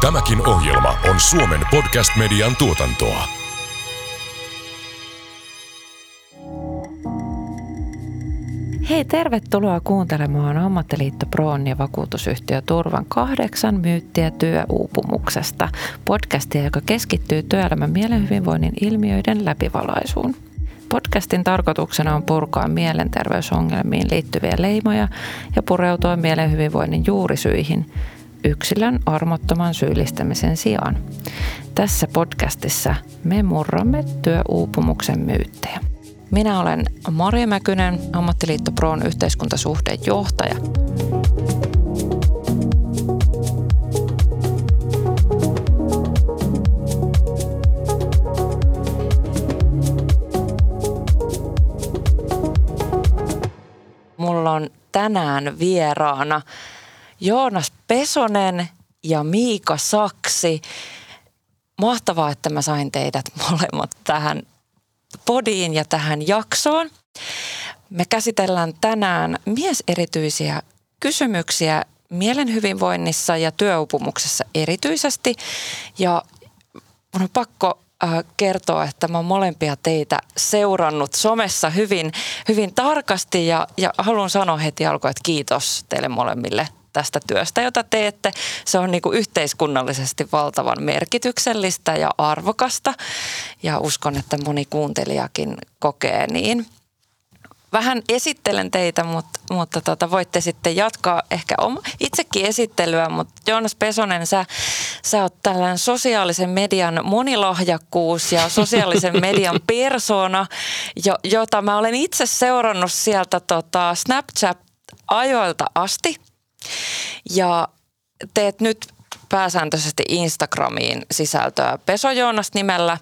Tämäkin ohjelma on Suomen podcast-median tuotantoa. Hei, tervetuloa kuuntelemaan Ammattiliitto Proon ja vakuutusyhtiö Turvan kahdeksan myyttiä työuupumuksesta. Podcastia, joka keskittyy työelämän mielenhyvinvoinnin ilmiöiden läpivalaisuun. Podcastin tarkoituksena on purkaa mielenterveysongelmiin liittyviä leimoja ja pureutua mielenhyvinvoinnin juurisyihin yksilön armottoman syyllistämisen sijaan. Tässä podcastissa me murramme työuupumuksen myyttejä. Minä olen Maria Mäkynen, Ammattiliitto Proon yhteiskuntasuhteen johtaja. Mulla on tänään vieraana Joonas Pesonen ja Miika Saksi. Mahtavaa, että mä sain teidät molemmat tähän podiin ja tähän jaksoon. Me käsitellään tänään mieserityisiä kysymyksiä mielenhyvinvoinnissa ja työupumuksessa erityisesti. Ja mun on pakko äh, kertoa, että mä oon molempia teitä seurannut somessa hyvin, hyvin tarkasti ja, ja haluan sanoa heti alkuun, että kiitos teille molemmille tästä työstä, jota teette. Se on niin kuin yhteiskunnallisesti valtavan merkityksellistä ja arvokasta ja uskon, että moni kuuntelijakin kokee niin. Vähän esittelen teitä, mutta, mutta tota, voitte sitten jatkaa ehkä oma, itsekin esittelyä, mutta Joonas Pesonen, sä, sä oot tällainen sosiaalisen median monilahjakkuus ja sosiaalisen median persona, jo, jota mä olen itse seurannut sieltä tota Snapchat-ajoilta asti – ja teet nyt pääsääntöisesti Instagramiin sisältöä Peso Joonas nimellä.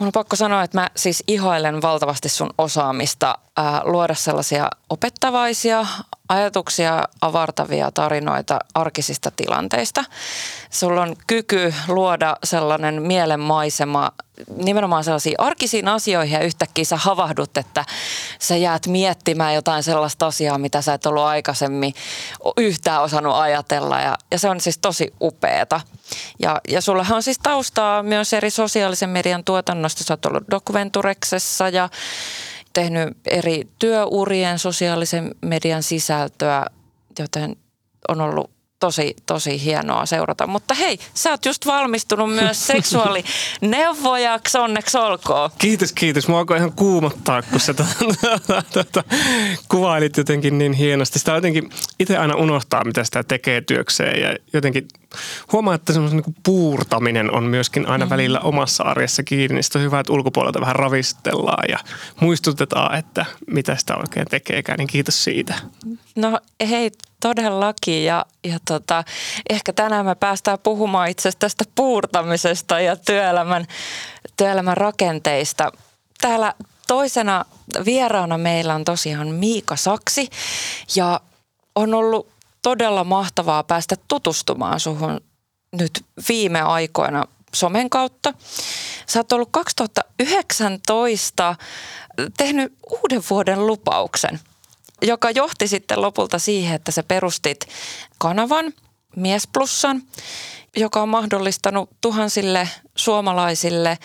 Mun on pakko sanoa, että mä siis ihoilen valtavasti sun osaamista ää, luoda sellaisia opettavaisia, ajatuksia avartavia tarinoita arkisista tilanteista. Sulla on kyky luoda sellainen mielenmaisema nimenomaan sellaisiin arkisiin asioihin ja yhtäkkiä sä havahdut, että sä jäät miettimään jotain sellaista asiaa, mitä sä et ollut aikaisemmin yhtään osannut ajatella ja, ja se on siis tosi upeeta. Ja, ja sullahan on siis taustaa myös eri sosiaalisen median tuotannosta. Sä oot ollut Dokuventureksessa ja tehnyt eri työurien sosiaalisen median sisältöä, joten on ollut tosi, tosi hienoa seurata. Mutta hei, sä oot just valmistunut myös seksuaalineuvojaksi, onneksi olkoon. Kiitos, kiitos. Mua alkoi ihan kuumottaa, kun sä tuota, tuota, kuvailit jotenkin niin hienosti. Sitä jotenkin itse aina unohtaa, mitä sitä tekee työkseen ja jotenkin huomaa, että semmoisen niin puurtaminen on myöskin aina mm. välillä omassa arjessa kiinni. Niin on hyvä, että ulkopuolelta vähän ravistellaan ja muistutetaan, että mitä sitä oikein tekeekään. Niin kiitos siitä. No hei, todellakin. Ja, ja tota, ehkä tänään me päästään puhumaan itse asiassa tästä puurtamisesta ja työelämän, työelämän rakenteista. Täällä toisena vieraana meillä on tosiaan Miika Saksi ja on ollut todella mahtavaa päästä tutustumaan suhun nyt viime aikoina somen kautta. Sä oot ollut 2019 tehnyt uuden vuoden lupauksen, joka johti sitten lopulta siihen, että sä perustit kanavan Miesplussan, joka on mahdollistanut tuhansille suomalaisille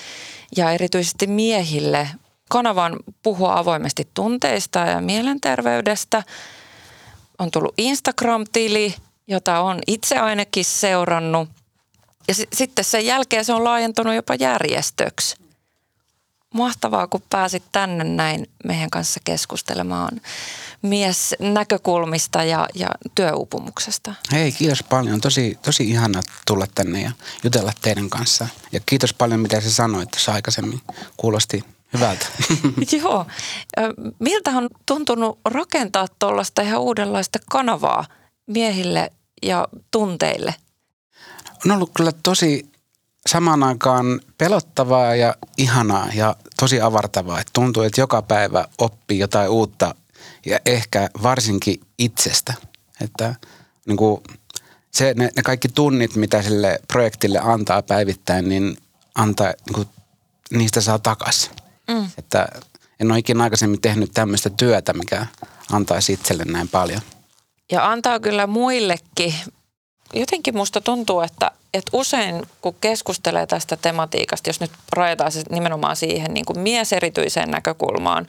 ja erityisesti miehille kanavan puhua avoimesti tunteista ja mielenterveydestä – on tullut Instagram-tili, jota on itse ainakin seurannut. Ja s- sitten sen jälkeen se on laajentunut jopa järjestöksi. Mahtavaa, kun pääsit tänne näin meidän kanssa keskustelemaan mies näkökulmista ja, ja työuupumuksesta. Hei, kiitos paljon. Tosi, tosi ihana tulla tänne ja jutella teidän kanssa. Ja kiitos paljon, mitä sä sanoit tässä aikaisemmin. Kuulosti Hyvältä. Joo. Miltä on tuntunut rakentaa tuollaista ihan uudenlaista kanavaa miehille ja tunteille? On ollut kyllä tosi samaan aikaan pelottavaa ja ihanaa ja tosi avartavaa. Et tuntuu, että joka päivä oppii jotain uutta ja ehkä varsinkin itsestä. Että niin kuin se, ne, ne kaikki tunnit, mitä sille projektille antaa päivittäin, niin antaa, niin kuin, niistä saa takaisin. Mm. Että en ole ikinä aikaisemmin tehnyt tämmöistä työtä, mikä antaisi itselle näin paljon. Ja antaa kyllä muillekin jotenkin musta tuntuu, että, että usein kun keskustelee tästä tematiikasta, jos nyt rajataan se nimenomaan siihen niin kuin mieserityiseen näkökulmaan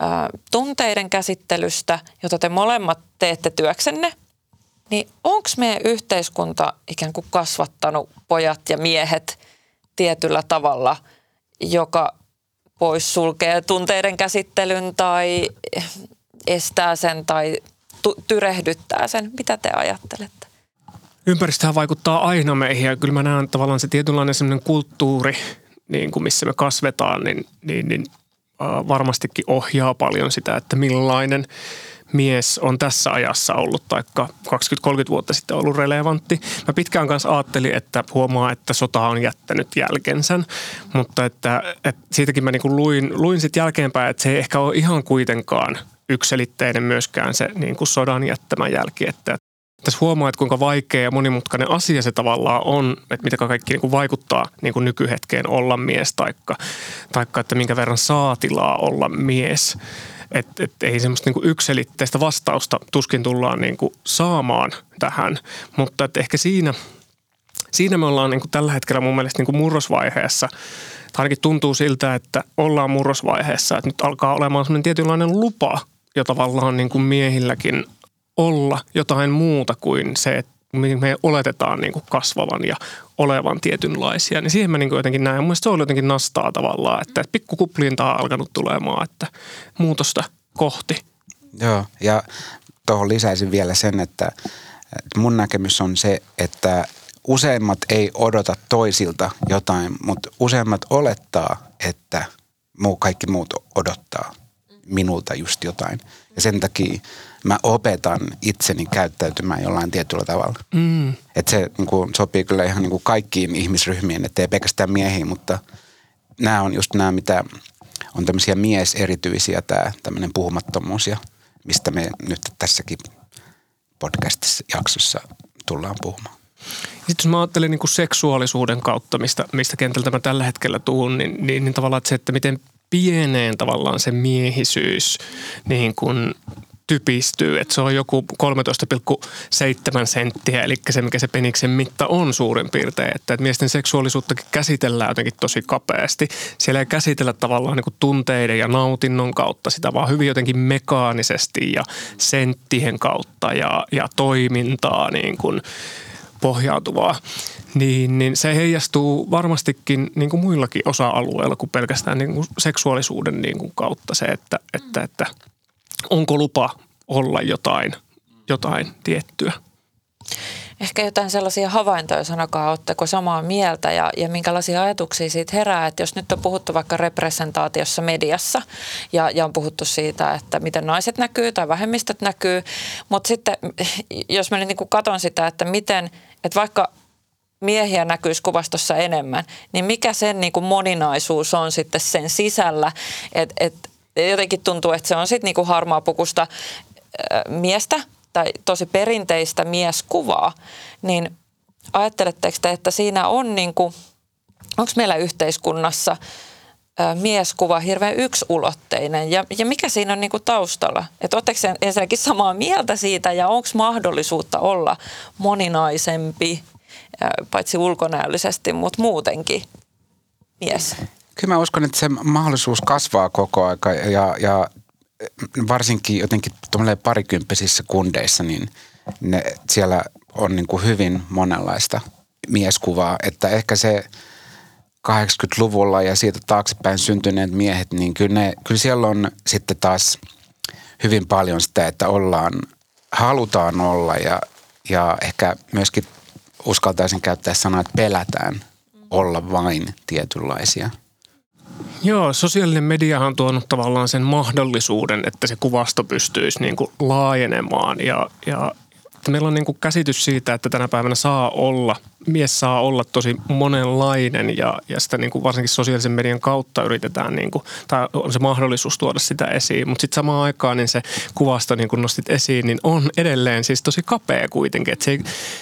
ää, tunteiden käsittelystä, jota te molemmat teette työksenne, niin onko meidän yhteiskunta ikään kuin kasvattanut pojat ja miehet tietyllä tavalla, joka pois sulkee tunteiden käsittelyn tai estää sen tai tyrehdyttää sen? Mitä te ajattelette? Ympäristöhän vaikuttaa aina meihin ja kyllä mä näen tavallaan se tietynlainen sellainen kulttuuri, niin kuin missä me kasvetaan, niin, niin, niin äh, varmastikin ohjaa paljon sitä, että millainen mies on tässä ajassa ollut, taikka 20-30 vuotta sitten ollut relevantti. Mä pitkään kanssa ajattelin, että huomaa, että sota on jättänyt jälkensä, mutta että, että siitäkin mä niin luin, luin sitten jälkeenpäin, että se ei ehkä ole ihan kuitenkaan ykselitteinen myöskään se niin kuin sodan jättämä jälki, että tässä huomaa, että kuinka vaikea ja monimutkainen asia se tavallaan on, että mitä kaikki niin kuin vaikuttaa niin kuin nykyhetkeen olla mies, taikka, taikka että minkä verran saa tilaa olla mies. Että et ei semmoista niin ykselitteistä vastausta tuskin tullaan niin kuin saamaan tähän, mutta että ehkä siinä, siinä me ollaan niin kuin tällä hetkellä mun mielestä niin kuin murrosvaiheessa. Ainakin tuntuu siltä, että ollaan murrosvaiheessa, että nyt alkaa olemaan semmoinen tietynlainen lupa jo tavallaan niin kuin miehilläkin olla jotain muuta kuin se, että me oletetaan niin kuin kasvavan ja olevan tietynlaisia, niin siihen mä niin jotenkin näen. Mun se on jotenkin nastaa tavallaan, että pikkukuplinta on alkanut tulemaan, että muutosta kohti. Joo, ja tuohon lisäisin vielä sen, että mun näkemys on se, että useimmat ei odota toisilta jotain, mutta useimmat olettaa, että muu, kaikki muut odottaa minulta just jotain. Ja sen takia mä opetan itseni käyttäytymään jollain tietyllä tavalla. Mm. Että se niin kuin, sopii kyllä ihan niin kuin kaikkiin ihmisryhmiin, ettei pelkästään miehiin, mutta nämä on just nämä, mitä on tämmöisiä mieserityisiä, tämä tämmöinen puhumattomuus ja mistä me nyt tässäkin podcastissa jaksossa tullaan puhumaan. Sitten jos mä ajattelen niin kuin seksuaalisuuden kautta, mistä, mistä kentältä mä tällä hetkellä tuun, niin, niin, niin tavallaan että se, että miten pieneen tavallaan se miehisyys niin kuin typistyy, että se on joku 13,7 senttiä, eli se mikä se peniksen mitta on suurin piirtein, että, että miesten seksuaalisuuttakin käsitellään jotenkin tosi kapeasti. Siellä ei käsitellä tavallaan niin kuin tunteiden ja nautinnon kautta sitä, vaan hyvin jotenkin mekaanisesti ja senttien kautta ja, ja toimintaa niin kuin pohjautuvaa niin, niin se heijastuu varmastikin niin kuin muillakin osa-alueilla kuin pelkästään niin kuin seksuaalisuuden niin kuin kautta se, että, että, että onko lupa olla jotain, jotain tiettyä. Ehkä jotain sellaisia havaintoja, sanokaa, oletteko samaa mieltä ja, ja minkälaisia ajatuksia siitä herää, että jos nyt on puhuttu vaikka representaatiossa mediassa ja, ja on puhuttu siitä, että miten naiset näkyy tai vähemmistöt näkyy, mutta sitten jos mä niin katson sitä, että miten, että vaikka miehiä näkyisi kuvastossa enemmän, niin mikä sen niin kuin moninaisuus on sitten sen sisällä, että et, jotenkin tuntuu, että se on sitten niin kuin harmaapukusta miestä tai tosi perinteistä mieskuvaa, niin ajatteletteko te, että siinä on niin kuin, onko meillä yhteiskunnassa mieskuva hirveän yksulotteinen ja, ja mikä siinä on niin kuin taustalla? Että oletteko ensinnäkin samaa mieltä siitä ja onko mahdollisuutta olla moninaisempi paitsi ulkonäöllisesti, mutta muutenkin mies. Kyllä mä uskon, että se mahdollisuus kasvaa koko aika ja, ja varsinkin jotenkin parikymppisissä kundeissa, niin ne, siellä on niin kuin hyvin monenlaista mieskuvaa, että ehkä se 80-luvulla ja siitä taaksepäin syntyneet miehet, niin kyllä, ne, kyllä siellä on sitten taas hyvin paljon sitä, että ollaan, halutaan olla ja, ja ehkä myöskin uskaltaisin käyttää sanaa, että pelätään olla vain tietynlaisia. Joo, sosiaalinen mediahan on tuonut tavallaan sen mahdollisuuden, että se kuvasto pystyisi niin kuin laajenemaan ja, ja meillä on niin kuin käsitys siitä, että tänä päivänä saa olla – mies saa olla tosi monenlainen ja, ja sitä niin kuin varsinkin sosiaalisen median kautta yritetään, niin kuin, tai on se mahdollisuus tuoda sitä esiin. Mutta sitten samaan aikaan niin se kuvasto, niin kuin nostit esiin, niin on edelleen siis tosi kapea kuitenkin. Et se,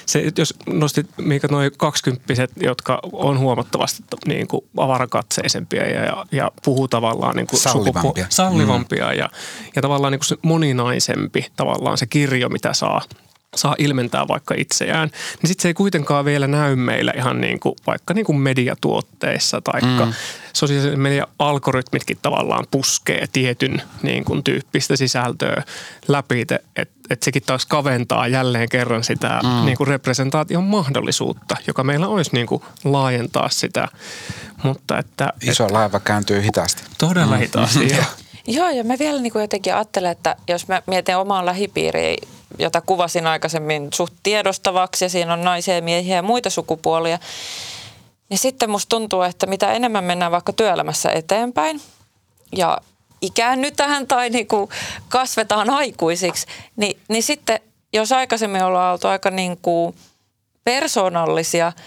se, jos nostit Miika noin kaksikymppiset, jotka on huomattavasti niin kuin avarakatseisempia ja, ja, ja puhuu tavallaan niin kuin sallivampia, sukupu- sallivampia mm. ja, ja tavallaan niin kuin se moninaisempi tavallaan se kirjo, mitä saa – saa ilmentää vaikka itseään, niin sitten se ei kuitenkaan vielä näy meillä ihan niin kuin, vaikka niin kuin mediatuotteissa tai mm. sosiaalisen median algoritmitkin tavallaan puskee tietyn niin kuin tyyppistä sisältöä läpi, että et sekin taas kaventaa jälleen kerran sitä mm. niin kuin representaation mahdollisuutta, joka meillä olisi niin kuin laajentaa sitä. Mutta että, Iso et, laiva kääntyy hitaasti. Todella mm. hitaasti, joo. Joo, ja mä vielä niin kuin jotenkin ajattelen, että jos mä mietin omaa lähipiiriä, jota kuvasin aikaisemmin suht tiedostavaksi, ja siinä on naisia ja miehiä ja muita sukupuolia, niin sitten musta tuntuu, että mitä enemmän mennään vaikka työelämässä eteenpäin, ja ikäännytään tai niin kuin kasvetaan aikuisiksi, niin, niin sitten jos aikaisemmin ollaan oltu aika niin kuin persoonallisia –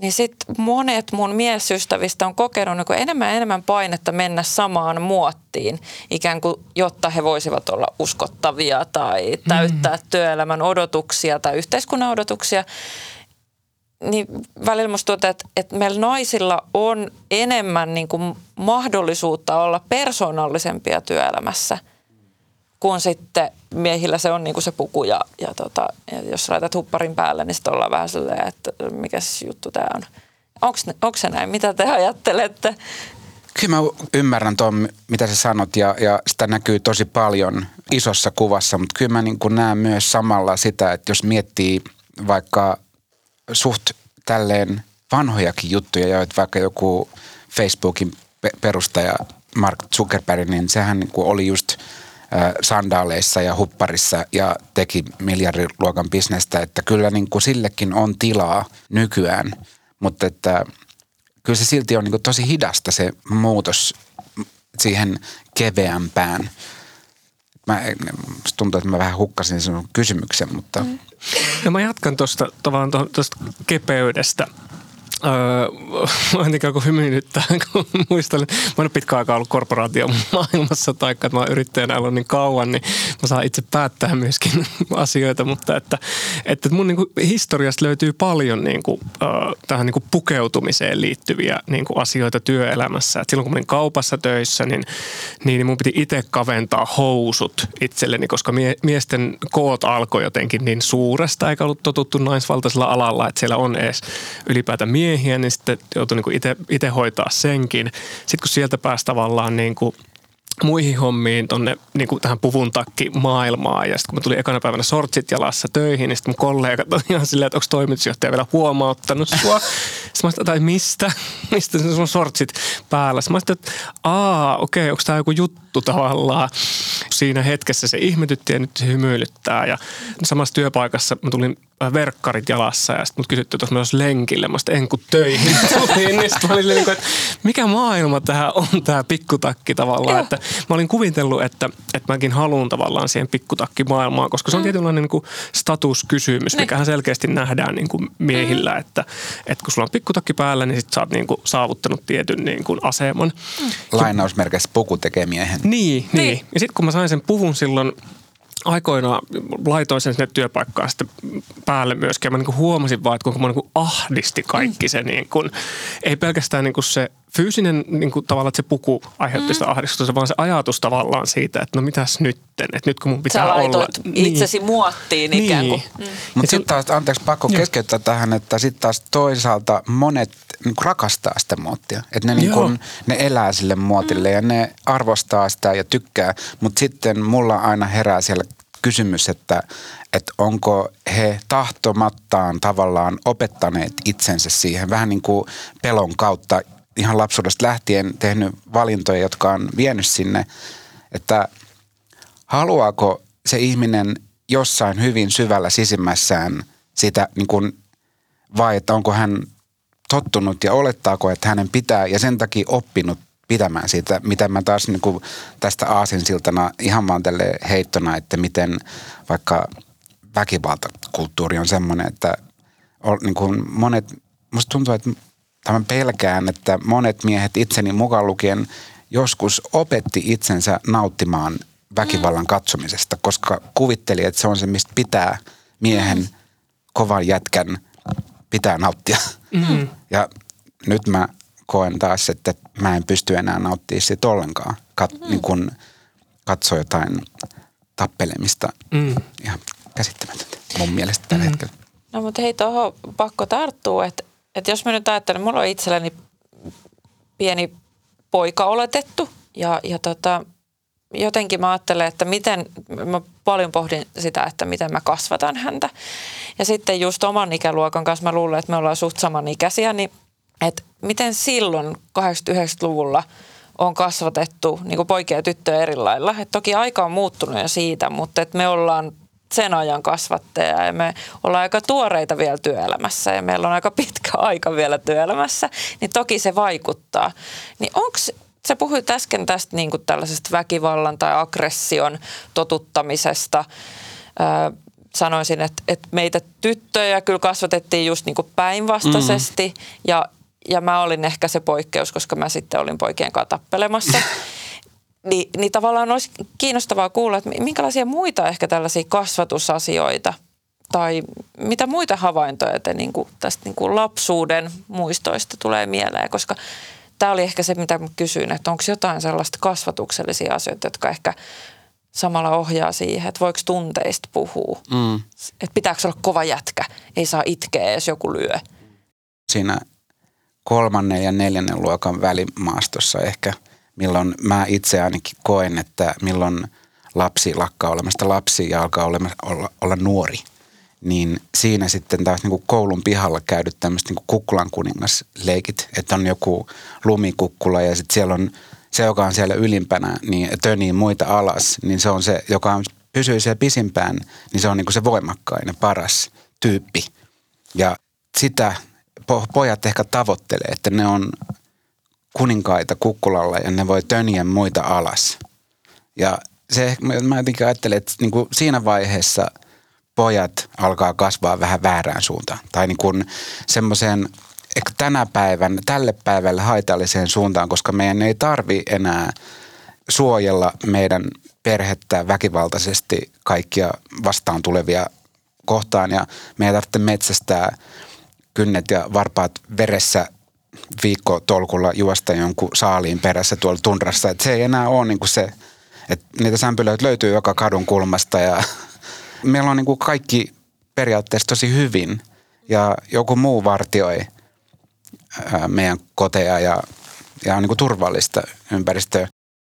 niin sitten monet mun miesystävistä on kokenut niin enemmän ja enemmän painetta mennä samaan muottiin, ikään kuin jotta he voisivat olla uskottavia tai täyttää mm. työelämän odotuksia tai yhteiskunnan odotuksia. Niin välillä musta tuntuu, että, että meillä naisilla on enemmän niin kuin mahdollisuutta olla persoonallisempia työelämässä – kun sitten miehillä se on niin kuin se puku ja, ja, tota, ja jos laitat hupparin päälle, niin sitten ollaan vähän silleen, että mikä juttu tämä on. Onko se näin? Mitä te ajattelette? Kyllä mä ymmärrän tuon, mitä sä sanot ja, ja sitä näkyy tosi paljon isossa kuvassa, mutta kyllä mä niin näen myös samalla sitä, että jos miettii vaikka suht tälleen vanhojakin juttuja, joita vaikka joku Facebookin perustaja Mark Zuckerberg, niin sehän niin oli just – sandaaleissa ja hupparissa ja teki miljardiluokan bisnestä, että kyllä niin kuin sillekin on tilaa nykyään, mutta että kyllä se silti on niin kuin tosi hidasta se muutos siihen keveämpään. Mä, tuntuu, että mä vähän hukkasin sinun kysymyksen, mutta... Mm. Ja mä jatkan tuosta tuosta kepeydestä. Öö, tiedä, kun hymyilyttää, kun muistelen. Mä en ole pitkään aikaa ollut korporaatio maailmassa, tai että mä oon yrittäjänä ollut niin kauan, niin mä saan itse päättää myöskin asioita, mutta että, että mun niin kuin historiasta löytyy paljon niin kuin, äh, tähän niin kuin pukeutumiseen liittyviä niin kuin asioita työelämässä. Et silloin kun mä olin kaupassa töissä, niin, niin mun piti itse kaventaa housut itselleni, koska mie, miesten koot alkoi jotenkin niin suuresta, eikä ollut totuttu naisvaltaisella alalla, että siellä on edes ylipäätään mie- miehiä, niin sitten joutui niin itse hoitaa senkin. Sitten kun sieltä pääsi tavallaan niin kuin muihin hommiin tonne niin kuin tähän puvun takki maailmaan. Ja sitten kun mä tulin ekana päivänä sortsit jalassa töihin, niin sitten mun kollegat on ihan silleen, että onko toimitusjohtaja vielä huomauttanut sua. sitten mä tai mistä? Mistä sun sortsit päällä? Sitten mä että aa, okei, okay, onko tämä joku juttu tavallaan? Siinä hetkessä se ihmetytti ja nyt se hymyilyttää. Ja samassa työpaikassa mä tulin Äh, verkkarit jalassa ja sitten mut kysyttiin, että jos lenkille. Mä en kun töihin tulin. niin sitten mä olin niin kuin, että mikä maailma tämä on tämä pikkutakki tavallaan. Että mä olin kuvitellut, että, että mäkin haluan tavallaan siihen pikkutakkimaailmaan, koska se on mm. tietynlainen niin kuin statuskysymys, niin. mikähän selkeästi nähdään niin kuin miehillä, mm. että, että kun sulla on pikkutakki päällä, niin sit sä oot niin kuin saavuttanut tietyn niin kuin aseman. Mm. Lainausmerkeissä puku tekee miehen. Niin, niin. niin. Ja sitten kun mä sain sen puvun silloin aikoina laitoin sen sinne työpaikkaan sitten päälle myöskin. Ja mä niin huomasin vaan, että kuinka mä niin ahdisti kaikki se, niin kuin, ei pelkästään niin kuin se fyysinen niin kuin, tavallaan, että se puku aiheutti sitä mm. ahdistusta, vaan se ajatus tavallaan siitä, että no mitäs nytten, että nyt kun mun pitää Sä olla. itsesi niin. muottiin niin. ikään kuin. Mm. Mutta sitten taas, anteeksi pakko keskeyttää tähän, että sitten taas toisaalta monet niin rakastaa sitä muottia. Että ne, niin kun, ne elää sille muotille mm. ja ne arvostaa sitä ja tykkää, mutta sitten mulla aina herää siellä kysymys, että, että onko he tahtomattaan tavallaan opettaneet itsensä siihen vähän niin kuin pelon kautta ihan lapsuudesta lähtien tehnyt valintoja, jotka on vienyt sinne, että haluaako se ihminen jossain hyvin syvällä sisimmässään sitä niin kuin, vai että onko hän tottunut ja olettaako, että hänen pitää ja sen takia oppinut pitämään siitä, mitä mä taas niin kuin tästä aasinsiltana ihan vaan tälle heittona, että miten vaikka väkivaltakulttuuri on semmoinen, että niin kuin monet, musta tuntuu, että tämän pelkään, että monet miehet itseni mukaan lukien joskus opetti itsensä nauttimaan väkivallan katsomisesta, koska kuvitteli, että se on se, mistä pitää miehen kovan jätkän pitää nauttia. Mm. Ja nyt mä koen taas, että mä en pysty enää nauttimaan siitä ollenkaan. Kat, mm. niin kun katso jotain tappelemista mm. ihan käsittämätöntä mun mielestä tällä mm. hetkellä. No mutta hei, tuohon pakko tarttua, että, että jos mä nyt ajattelen, mulla on itselleni pieni poika oletettu ja, ja tota, jotenkin mä ajattelen, että miten, mä paljon pohdin sitä, että miten mä kasvatan häntä. Ja sitten just oman ikäluokan kanssa mä luulen, että me ollaan suht samanikäisiä, niin että miten silloin 89-luvulla on kasvatettu niin poikia ja tyttöjä eri lailla. Et toki aika on muuttunut jo siitä, mutta että me ollaan sen ajan kasvattaja ja me ollaan aika tuoreita vielä työelämässä ja meillä on aika pitkä aika vielä työelämässä, niin toki se vaikuttaa. Niin onko Sä puhuit äsken tästä niin kuin tällaisesta väkivallan tai aggression totuttamisesta. Sanoisin, että, että meitä tyttöjä kyllä kasvatettiin just niin kuin päinvastaisesti mm. ja, ja mä olin ehkä se poikkeus, koska mä sitten olin poikien kanssa tappelemassa. Ni, niin tavallaan olisi kiinnostavaa kuulla, että minkälaisia muita ehkä tällaisia kasvatusasioita tai mitä muita havaintoja te niin kuin tästä niin kuin lapsuuden muistoista tulee mieleen, koska tämä oli ehkä se, mitä mä kysyin, että onko jotain sellaista kasvatuksellisia asioita, jotka ehkä samalla ohjaa siihen, että voiko tunteista puhua. Mm. Että pitääkö olla kova jätkä, ei saa itkeä, jos joku lyö. Siinä kolmannen ja neljännen luokan välimaastossa ehkä, milloin mä itse ainakin koen, että milloin lapsi lakkaa olemasta lapsi ja alkaa olla, olla, olla nuori – niin siinä sitten taas niin kuin koulun pihalla käydyt tämmöiset niin kukkulan kuningasleikit, että on joku lumikukkula ja sitten siellä on se, joka on siellä ylimpänä, niin tönii muita alas, niin se on se, joka on, pysyy siellä pisimpään, niin se on niin se voimakkain paras tyyppi. Ja sitä pojat ehkä tavoittelee, että ne on kuninkaita kukkulalla ja ne voi töniä muita alas. Ja se, mä jotenkin ajattelen, että niin kuin siinä vaiheessa – pojat alkaa kasvaa vähän väärään suuntaan. Tai niin kuin semmoiseen tänä päivän, tälle päivälle haitalliseen suuntaan, koska meidän ei tarvi enää suojella meidän perhettä väkivaltaisesti kaikkia vastaan tulevia kohtaan ja meidän tarvitsee metsästää kynnet ja varpaat veressä viikko tolkulla juosta jonkun saaliin perässä tuolla tundrassa. Et se ei enää ole niin kuin se, että niitä sämpylöitä löytyy joka kadun kulmasta ja meillä on niin kuin kaikki periaatteessa tosi hyvin ja joku muu vartioi meidän koteja ja, ja on niin kuin turvallista ympäristöä.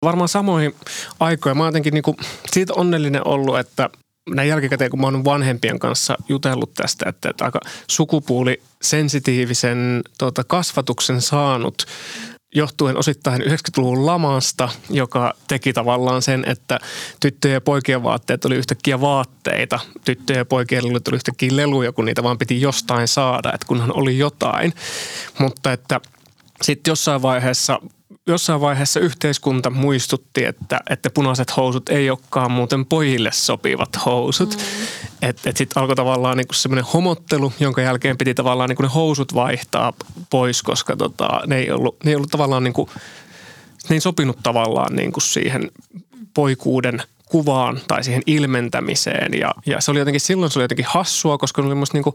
Varmaan samoihin aikoihin. Mä oon jotenkin niin kuin siitä onnellinen ollut, että näin jälkikäteen, kun mä oon vanhempien kanssa jutellut tästä, että, että aika sukupuoli sensitiivisen tota, kasvatuksen saanut johtuen osittain 90-luvun lamasta, joka teki tavallaan sen, että tyttöjen ja poikien vaatteet oli yhtäkkiä vaatteita. Tyttöjen ja poikien lelut oli yhtäkkiä leluja, kun niitä vaan piti jostain saada, että kunhan oli jotain. Mutta että sitten jossain vaiheessa jossain vaiheessa yhteiskunta muistutti, että, että punaiset housut ei olekaan muuten pojille sopivat housut. Mm. Että et sitten alkoi tavallaan niinku semmoinen homottelu, jonka jälkeen piti tavallaan niinku ne housut vaihtaa pois, koska tota, ne, ei ollut, ne ei ollut tavallaan niinku, ne ei sopinut tavallaan niinku siihen poikuuden kuvaan tai siihen ilmentämiseen. Ja, ja se oli jotenkin, silloin se oli jotenkin hassua, koska ne oli musta niinku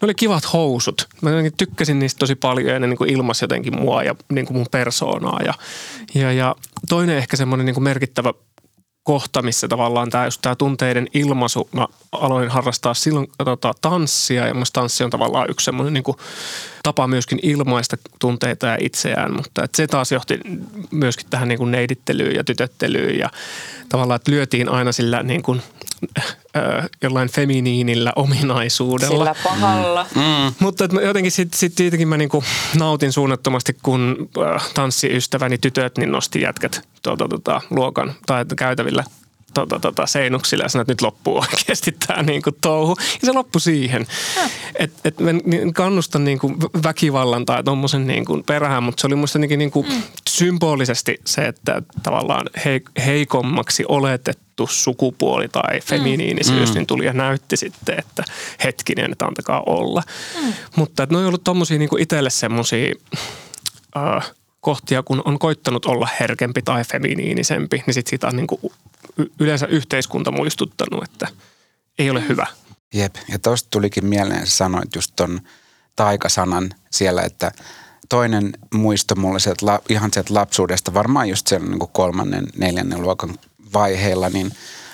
ne oli kivat housut. Mä tykkäsin niistä tosi paljon ja ne niin kuin ilmasi jotenkin mua ja niin kuin mun persoonaa. Ja, ja, ja toinen ehkä semmoinen niin kuin merkittävä kohta, missä tavallaan tämä, just tämä tunteiden ilmaisu, mä aloin harrastaa silloin tota, tanssia ja mun tanssi on tavallaan yksi semmoinen niin kuin, tapa myöskin ilmaista tunteita ja itseään, mutta et se taas johti myöskin tähän niin kuin neidittelyyn ja tytöttelyyn ja tavallaan, että lyötiin aina sillä niin kuin jollain feminiinillä ominaisuudella. Sillä pahalla. Mm. Mm. Mutta et jotenkin sitten sit tietenkin mä niinku nautin suunnattomasti, kun äh, tanssiystäväni tytöt niin nosti jätkät tuota, tuota, luokan tai käytävillä tota, tota, seinuksille ja sanoi, että nyt loppuu oikeasti tämä niinku touhu. Ja se loppui siihen. Että et mä kannustan niinku väkivallan tai tuommoisen niinku perään, mutta se oli musta niinku mm. symbolisesti se, että tavallaan heikommaksi oletettu sukupuoli tai feminiinisyys mm. niin tuli ja näytti sitten, että hetkinen, että antakaa olla. Mm. Mutta että ne on ollut tommosia niinku itselle semmosia... Äh, kohtia, kun on koittanut olla herkempi tai feminiinisempi, niin sit siitä on niin kuin yleensä yhteiskunta muistuttanut, että ei ole hyvä. Jep, ja tuosta tulikin mieleen, sanoit just ton taikasanan siellä, että toinen muisto mulle sieltä, ihan sieltä lapsuudesta, varmaan just siellä niin kuin kolmannen, neljännen luokan vaiheella, niin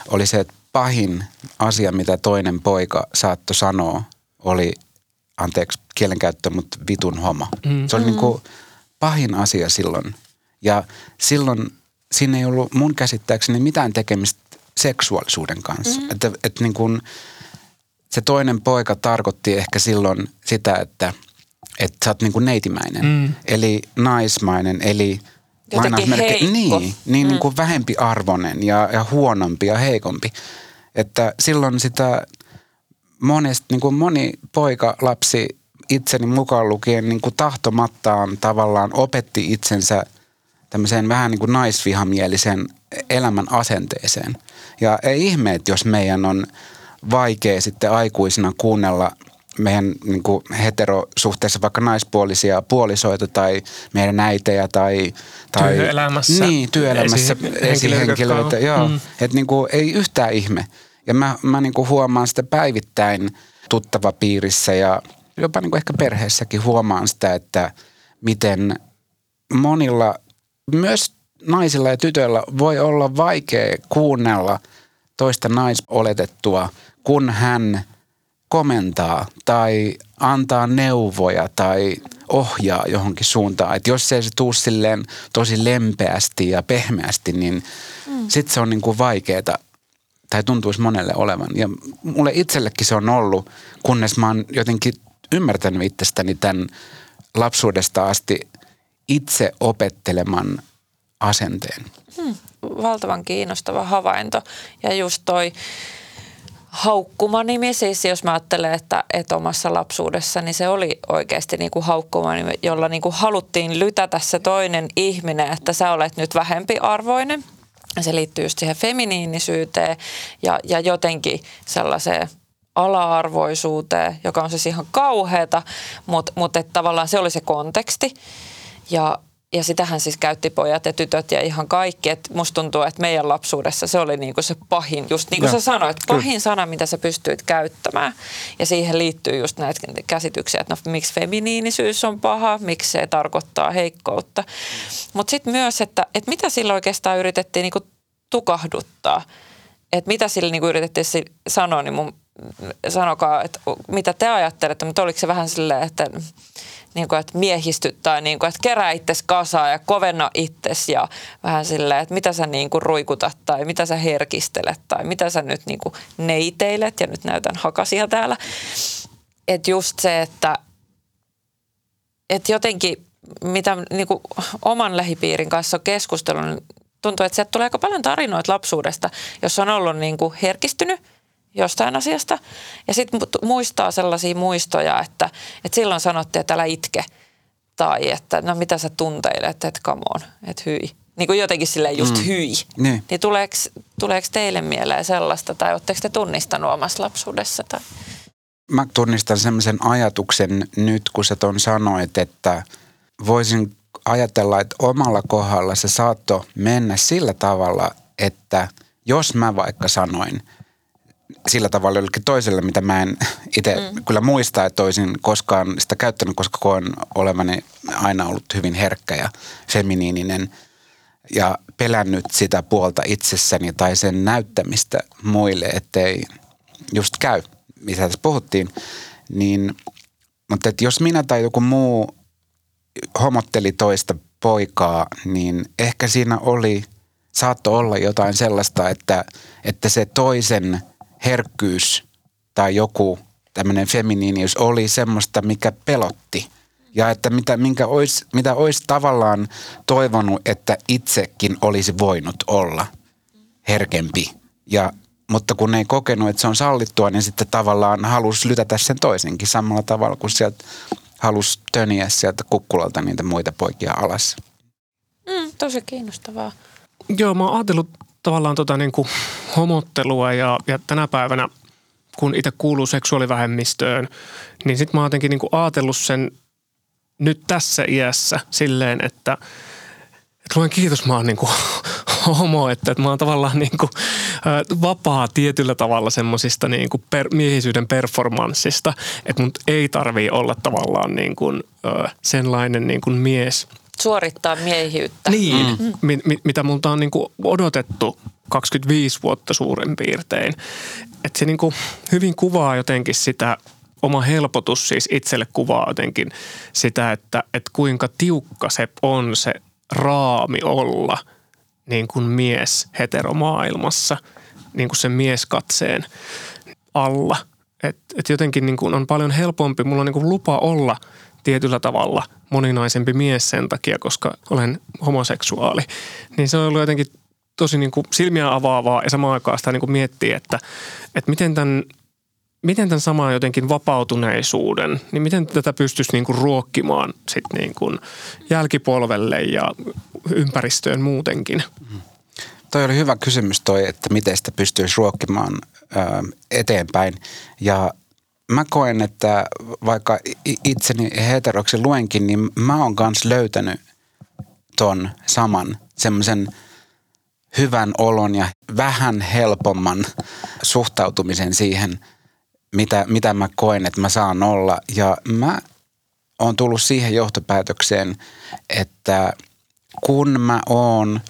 oli se, että pahin asia, mitä toinen poika saattoi sanoa, oli, anteeksi kielenkäyttö, mutta vitun homo. Mm. Se oli niin kuin pahin asia silloin. Ja silloin siinä ei ollut mun käsittääkseni mitään tekemistä seksuaalisuuden kanssa. Mm. Että, että niin kuin, se toinen poika tarkoitti ehkä silloin sitä, että, että sä oot niin kuin neitimäinen. Mm. Eli naismainen, eli heikko. Niin, niin, mm. niin kuin vähempi arvoinen ja, ja huonompi ja heikompi. Että silloin sitä monesti, niin kuin moni poika, lapsi itseni mukaan lukien niin kuin tahtomattaan tavallaan opetti itsensä tämmöiseen vähän niin kuin naisvihamieliseen elämän asenteeseen. Ja ei ihme, että jos meidän on vaikea sitten aikuisina kuunnella meidän niin kuin heterosuhteessa vaikka naispuolisia puolisoita tai meidän äitejä tai... tai työelämässä. Niin, työelämässä esihenkilöitä. Joo, mm. että niin kuin, ei yhtään ihme. Ja mä, mä niin kuin huomaan sitä päivittäin tuttava piirissä ja jopa niin kuin ehkä perheessäkin huomaan sitä, että miten monilla, myös naisilla ja tytöillä voi olla vaikea kuunnella toista naisoletettua, kun hän komentaa tai antaa neuvoja tai ohjaa johonkin suuntaan. Että jos ei se tuu silleen tosi lempeästi ja pehmeästi, niin mm. sitten se on niin kuin vaikeaa tai tuntuisi monelle olevan. Ja mulle itsellekin se on ollut, kunnes mä oon jotenkin ymmärtänyt itsestäni tämän lapsuudesta asti itse opetteleman asenteen. Hmm, valtavan kiinnostava havainto. Ja just toi haukkumanimi, siis jos mä ajattelen, että, että omassa lapsuudessa, niin se oli oikeasti niin kuin haukkumanimi, jolla niin kuin haluttiin lytätä se toinen ihminen, että sä olet nyt vähempi arvoinen. Se liittyy just siihen feminiinisyyteen ja, ja jotenkin sellaiseen ala-arvoisuuteen, joka on siis ihan kauheata, mutta, mutta että tavallaan se oli se konteksti. Ja, ja sitähän siis käytti pojat ja tytöt ja ihan kaikki. Et musta tuntuu, että meidän lapsuudessa se oli niinku se pahin, just niin kuin sä sanoit, pahin Kyllä. sana, mitä sä pystyit käyttämään. Ja siihen liittyy just näitä käsityksiä, että no, miksi feminiinisyys on paha, miksi se tarkoittaa heikkoutta. Mutta sitten myös, että, että mitä sillä oikeastaan yritettiin niinku tukahduttaa. Että mitä sillä niinku yritettiin sanoa, niin mun sanokaa, että mitä te ajattelette, mutta oliko se vähän silleen, että, niin kuin, että miehistyt tai niin kuin, että kerää itses kasaa ja kovenna itses ja vähän silleen, että mitä sä niin kuin ruikutat tai mitä sä herkistelet tai mitä sä nyt niin kuin neiteilet ja nyt näytän hakasia täällä. Että just se, että, että jotenkin mitä niin kuin oman lähipiirin kanssa on keskustelun, niin tuntuu, että sieltä tulee aika paljon tarinoita lapsuudesta, jos on ollut niin kuin herkistynyt – jostain asiasta. Ja sitten muistaa sellaisia muistoja, että, että silloin sanottiin, että älä itke. Tai että no mitä sä tunteilet, että come on, että hyi. Niin kuin jotenkin silleen just mm. hyi. Niin, niin tuleeko, tuleeko teille mieleen sellaista tai oletteko te tunnistanut omassa lapsuudessa? Tai? Mä tunnistan semmoisen ajatuksen nyt, kun sä ton sanoit, että voisin ajatella, että omalla kohdalla se saattoi mennä sillä tavalla, että jos mä vaikka sanoin – sillä tavalla jollekin toiselle, mitä mä en itse mm. kyllä muista, että olisin koskaan sitä käyttänyt, koska koen olevani aina ollut hyvin herkkä ja feminiininen ja pelännyt sitä puolta itsessäni tai sen näyttämistä muille, ettei just käy, mitä tässä puhuttiin. Niin, mutta että jos minä tai joku muu homotteli toista poikaa, niin ehkä siinä oli, saattoi olla jotain sellaista, että, että se toisen – herkkyys tai joku tämmöinen feminiinius oli semmoista, mikä pelotti. Ja että mitä, minkä ois, mitä olisi tavallaan toivonut, että itsekin olisi voinut olla herkempi. Ja, mutta kun ei kokenut, että se on sallittua, niin sitten tavallaan halusi lytätä sen toisenkin samalla tavalla kuin sieltä halusi töniä sieltä kukkulalta niitä muita poikia alas. Mm, tosi kiinnostavaa. Joo, mä oon ajatellut tavallaan tota niin kuin homottelua ja, ja tänä päivänä, kun itse kuuluu seksuaalivähemmistöön, niin sitten mä oon jotenkin niin kuin ajatellut sen nyt tässä iässä silleen, että, että luen kiitos, mä oon niin kuin homo, että, että mä oon tavallaan niin kuin, vapaa tietyllä tavalla semmoisista niin per, miehisyyden performanssista, että mun ei tarvii olla tavallaan niin kuin, senlainen niin kuin mies – suorittaa miehiyttä. Niin, mm. mit, mit, mitä multa on niinku odotettu 25 vuotta suurin piirtein. Että se niin kuin hyvin kuvaa jotenkin sitä, oma helpotus siis itselle kuvaa jotenkin sitä, että, että kuinka tiukka se on se raami olla niin kuin mies heteromaailmassa, niin kuin sen mieskatseen alla. Että et jotenkin niin kuin on paljon helpompi, mulla on niin kuin lupa olla tietyllä tavalla moninaisempi mies sen takia, koska olen homoseksuaali. Niin se on ollut jotenkin tosi niin kuin silmiä avaavaa ja samaan aikaan sitä niin kuin miettii, että, että miten tämän miten tämän saman jotenkin vapautuneisuuden, niin miten tätä pystyisi niin kuin ruokkimaan sit niin kuin jälkipolvelle ja ympäristöön muutenkin? Mm. Toi oli hyvä kysymys toi, että miten sitä pystyisi ruokkimaan ö, eteenpäin. Ja mä koen, että vaikka itseni heteroksi luenkin, niin mä oon kanssa löytänyt ton saman semmoisen hyvän olon ja vähän helpomman suhtautumisen siihen, mitä, mitä mä koen, että mä saan olla. Ja mä oon tullut siihen johtopäätökseen, että kun mä oon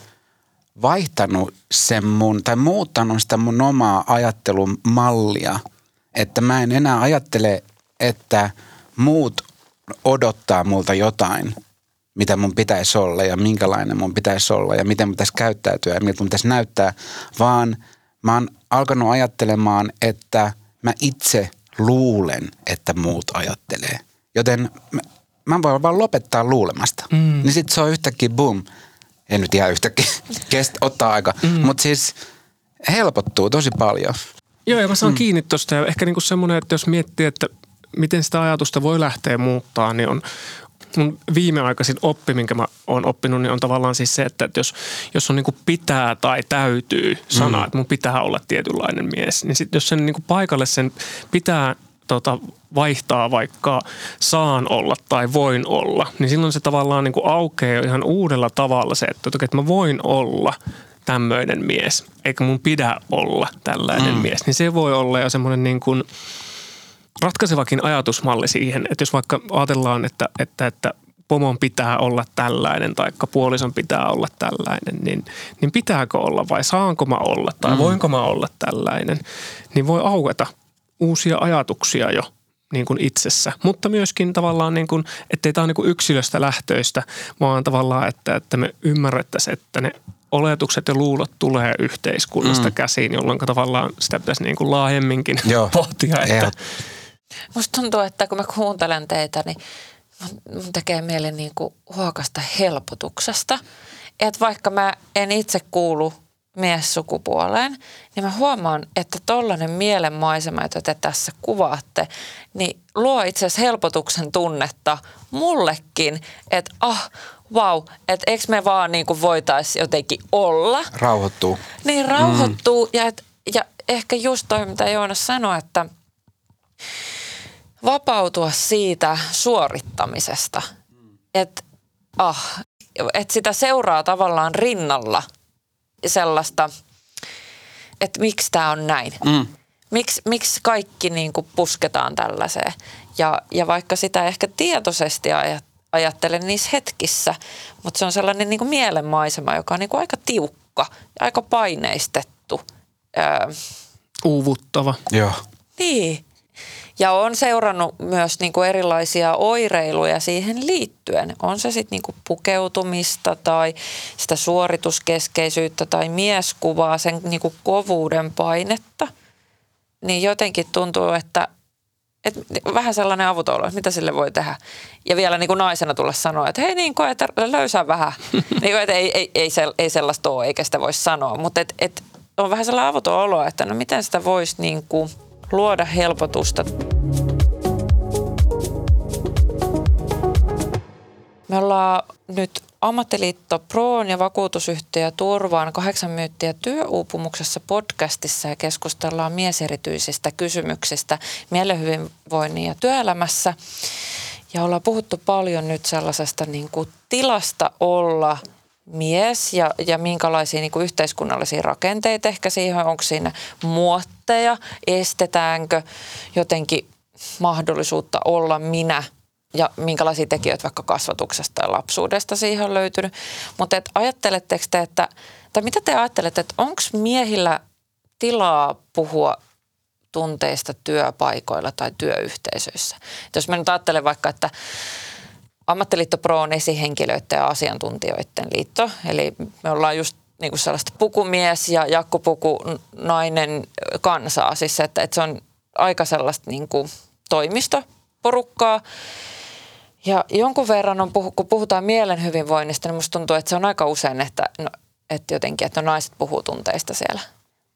vaihtanut sen mun, tai muuttanut sitä mun omaa ajattelun mallia – että mä en enää ajattele, että muut odottaa multa jotain, mitä mun pitäisi olla ja minkälainen mun pitäisi olla ja miten mun pitäisi käyttäytyä ja miltä mun pitäisi näyttää, vaan mä oon alkanut ajattelemaan, että mä itse luulen, että muut ajattelee. Joten mä, mä voin vaan lopettaa luulemasta. Mm. Niin sit se on yhtäkkiä boom. En nyt ihan yhtäkkiä, Kest, ottaa aika. Mm. Mutta siis helpottuu tosi paljon. Joo, ja mä saan mm. kiinni tuosta. Ja ehkä niinku semmoinen, että jos miettii, että miten sitä ajatusta voi lähteä muuttaa, niin on, mun viimeaikaisin oppi, minkä mä oon oppinut, niin on tavallaan siis se, että jos, jos on niin pitää tai täytyy sana, mm. että mun pitää olla tietynlainen mies, niin sitten jos sen niin paikalle sen pitää tota, vaihtaa vaikka saan olla tai voin olla, niin silloin se tavallaan niin aukeaa ihan uudella tavalla se, että, että mä voin olla – tämmöinen mies, eikä mun pidä olla tällainen mm. mies, niin se voi olla jo semmoinen niin kuin ratkaisevakin ajatusmalli siihen, että jos vaikka ajatellaan, että, että, että pomon pitää olla tällainen tai puolison pitää olla tällainen, niin, niin pitääkö olla vai saanko mä olla tai mm. voinko mä olla tällainen, niin voi aueta uusia ajatuksia jo niin kuin itsessä, mutta myöskin tavallaan, niin kuin, ettei tämä ole niin kuin yksilöstä lähtöistä, vaan tavallaan, että, että me ymmärrettäisiin, että ne oletukset ja luulot tulee yhteiskunnasta mm. käsiin, jolloin tavallaan sitä pitäisi niin kuin laajemminkin Joo. pohtia. Että... Musta tuntuu, että kun mä kuuntelen teitä, niin mun tekee mieli niin kuin huokasta helpotuksesta. Että vaikka mä en itse kuulu miessukupuoleen, niin mä huomaan, että tollainen mielenmaisema, jota te tässä kuvaatte, niin luo itse asiassa helpotuksen tunnetta mullekin, että ah, vau, että eikö me vaan niin kuin voitaisiin jotenkin olla. Rauhoittuu. Niin, rauhoittuu. Mm. Ja, et, ja ehkä just toi, mitä Joonas sanoi, että vapautua siitä suorittamisesta. Että ah, et sitä seuraa tavallaan rinnalla sellaista, että miksi tämä on näin. Mm. Miksi, miksi kaikki niin kuin pusketaan tällaiseen. Ja, ja vaikka sitä ehkä tietoisesti ajat, ajattelen niissä hetkissä, mutta se on sellainen niin kuin mielenmaisema, joka on niin kuin aika tiukka ja aika paineistettu. Öö, Uuvuttava. Joo. Niin. Ja on seurannut myös niin kuin erilaisia oireiluja siihen liittyen. On se sitten niin kuin pukeutumista tai sitä suorituskeskeisyyttä tai mieskuvaa, sen niin kuin kovuuden painetta. Niin jotenkin tuntuu, että et vähän sellainen avuton olo, että mitä sille voi tehdä. Ja vielä niin kuin naisena tulla sanoa, että hei niin koe, löysää vähän. niin kuin, että ei, ei, ei, ei sellaista ole, eikä sitä voi sanoa. Mutta et, et on vähän sellainen avuton olo, että no miten sitä voisi niin kuin luoda helpotusta. Me ollaan nyt Ammattiliitto Proon ja vakuutusyhtiö Turvaan kahdeksan myyttiä työuupumuksessa podcastissa ja keskustellaan mieserityisistä kysymyksistä mielenhyvinvoinnin ja työelämässä. Ja ollaan puhuttu paljon nyt sellaisesta niin kuin tilasta olla mies ja, ja minkälaisia niin kuin yhteiskunnallisia rakenteita ehkä siihen, onko siinä muotteja, estetäänkö jotenkin mahdollisuutta olla minä – ja minkälaisia tekijöitä vaikka kasvatuksesta ja lapsuudesta siihen on löytynyt. Mutta et ajatteletteko te, että tai mitä te ajattelette, että onko miehillä tilaa puhua tunteista työpaikoilla tai työyhteisöissä? Et jos mä nyt ajattelen vaikka, että Ammattiliitto Pro on esihenkilöiden ja asiantuntijoiden liitto, eli me ollaan just niin kuin sellaista pukumies ja jakkupuku nainen kansaa, siis että, että se on aika sellaista niin kuin toimistoporukkaa. Ja jonkun verran, on puhu, kun puhutaan mielen hyvinvoinnista, niin musta tuntuu, että se on aika usein, että, no, että jotenkin, että no naiset puhuu tunteista siellä.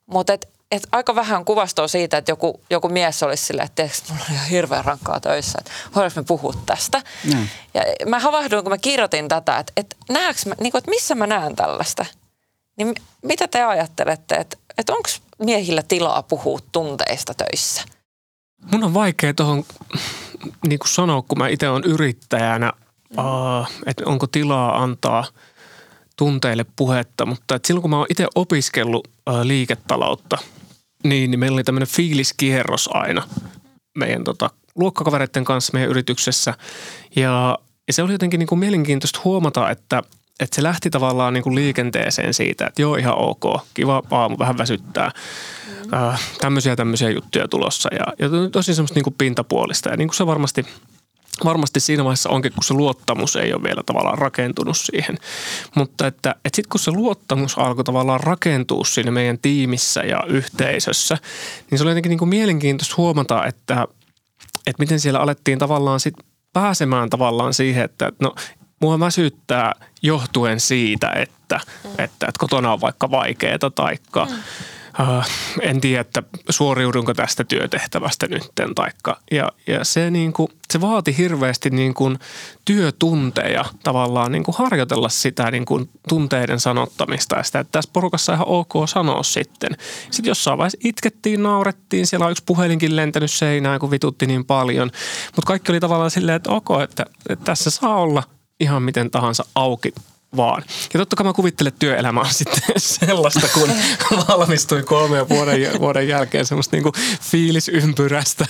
Mutta et, et aika vähän kuvastoa siitä, että joku, joku mies olisi silleen, että mulla on ihan hirveän rankkaa töissä, että voidaanko me puhua tästä. Mm. Ja mä havahduin, kun mä kirjoitin tätä, että, että, näekö mä, niin kuin, että missä mä näen tällaista. Niin mitä te ajattelette, että, että onko miehillä tilaa puhua tunteista töissä? Mun on vaikea tuohon niin kuin sanoa, kun mä itse olen yrittäjänä, mm. uh, että onko tilaa antaa tunteille puhetta, mutta että silloin kun mä oon itse opiskellut uh, liiketaloutta, niin, niin meillä oli tämmöinen fiiliskierros aina meidän tota, luokkakavereiden kanssa meidän yrityksessä. Ja, ja se oli jotenkin niin kuin mielenkiintoista huomata, että, että se lähti tavallaan niin kuin liikenteeseen siitä, että joo ihan ok, kiva aamu, vähän väsyttää. Mm. Äh, tämmöisiä tämmöisiä juttuja tulossa ja, ja tosi semmoista niin kuin pintapuolista ja niin kuin se varmasti – varmasti siinä vaiheessa onkin, kun se luottamus ei ole vielä tavallaan rakentunut siihen. Mutta että, että sitten kun se luottamus alkoi tavallaan rakentua siinä meidän tiimissä ja yhteisössä, niin se oli jotenkin niin kuin mielenkiintoista huomata, että, että miten siellä alettiin tavallaan sitten pääsemään tavallaan siihen, että no mua väsyttää johtuen siitä, että, mm. että, että kotona on vaikka vaikeaa taikka mm uh, en tiedä, että suoriudunko tästä työtehtävästä nytten. Taikka. Ja, ja se, niin kuin, se vaati hirveästi niin kuin työtunteja tavallaan niin kuin harjoitella sitä niin kuin tunteiden sanottamista ja sitä, että tässä porukassa ihan ok sanoa sitten. Sitten jossain vaiheessa itkettiin, naurettiin, siellä on yksi puhelinkin lentänyt seinään, kun vitutti niin paljon. Mutta kaikki oli tavallaan silleen, että ok, että, että tässä saa olla ihan miten tahansa auki vaan. Ja totta kai mä kuvittelen, että työelämä on sitten sellaista, kun valmistui kolme vuoden, vuoden jälkeen semmoista niinku fiilisympyrästä.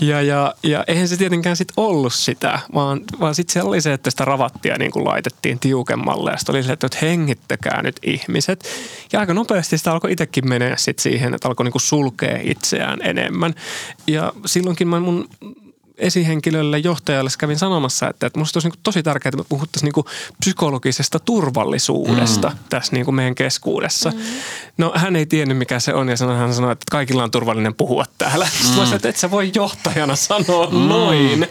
Ja, ja, ja eihän se tietenkään sitten ollut sitä, vaan, vaan sitten se oli se, että sitä ravattia niin kuin laitettiin tiukemmalle. Ja sitten oli se, että hengittäkää nyt ihmiset. Ja aika nopeasti sitä alkoi itsekin mennä sitten siihen, että alkoi niin kuin sulkea itseään enemmän. Ja silloinkin mä mun esihenkilölle, johtajalle kävin sanomassa, että, että minusta olisi niin tosi tärkeää, että me puhuttaisiin niin psykologisesta turvallisuudesta mm. tässä niin meidän keskuudessa. Mm. No hän ei tiennyt, mikä se on ja sanoi, hän sanoi, että kaikilla on turvallinen puhua täällä. Mm. Sitten että et sä voi johtajana sanoa mm. noin.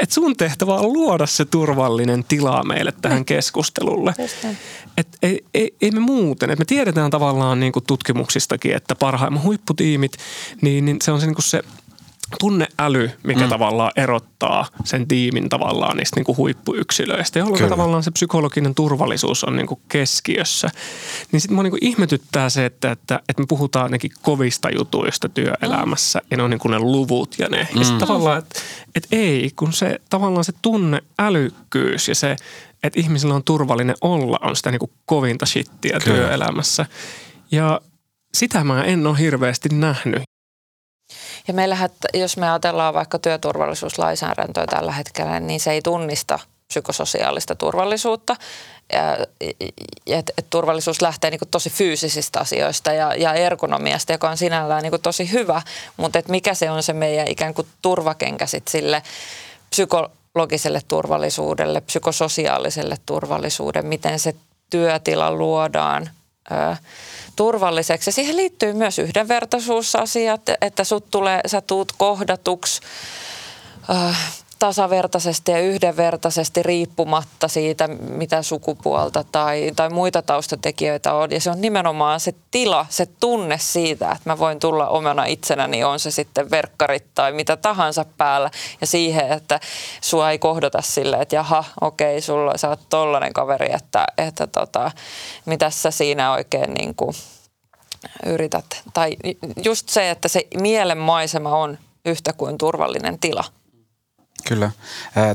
Että sun tehtävä on luoda se turvallinen tila meille tähän mm. keskustelulle. Että ei, ei, ei me muuten, että me tiedetään tavallaan niin tutkimuksistakin, että parhaimmat huipputiimit, niin, niin se on se, niin se tunneäly, mikä mm. tavallaan erottaa sen tiimin tavallaan niistä niin kuin huippuyksilöistä, jolloin Kyllä. tavallaan se psykologinen turvallisuus on niin kuin keskiössä. Niin sitten mua niin kuin ihmetyttää se, että, että, että me puhutaan ainakin kovista jutuista työelämässä mm. ja ne on niin kuin ne luvut ja ne. Mm. Ja sitten tavallaan, että, että ei, kun se tavallaan se tunneälykkyys ja se, että ihmisillä on turvallinen olla, on sitä niin kuin kovinta shittiä Kyllä. työelämässä. Ja sitä mä en ole hirveästi nähnyt. Ja meillähän, jos me ajatellaan vaikka työturvallisuuslainsäädäntöä tällä hetkellä, niin se ei tunnista psykososiaalista turvallisuutta. Ja, et, et turvallisuus lähtee niinku tosi fyysisistä asioista ja, ja ergonomiasta, joka on sinällään niinku tosi hyvä, mutta et mikä se on se meidän ikään kuin turvakenkä sit sille psykologiselle turvallisuudelle, psykososiaaliselle turvallisuudelle, miten se työtila luodaan. Turvalliseksi. Ja siihen liittyy myös yhdenvertaisuusasiat, että sut tulee, sä tuut kohdatuksi tasavertaisesti ja yhdenvertaisesti riippumatta siitä, mitä sukupuolta tai, tai muita taustatekijöitä on. Ja se on nimenomaan se tila, se tunne siitä, että mä voin tulla omana itsenäni, on se sitten verkkarit tai mitä tahansa päällä. Ja siihen, että sua ei kohdata silleen, että jaha, okei, sulla, sä oot tollanen kaveri, että, että tota, mitä sä siinä oikein niin kuin yrität. Tai just se, että se mielenmaisema on yhtä kuin turvallinen tila – Kyllä.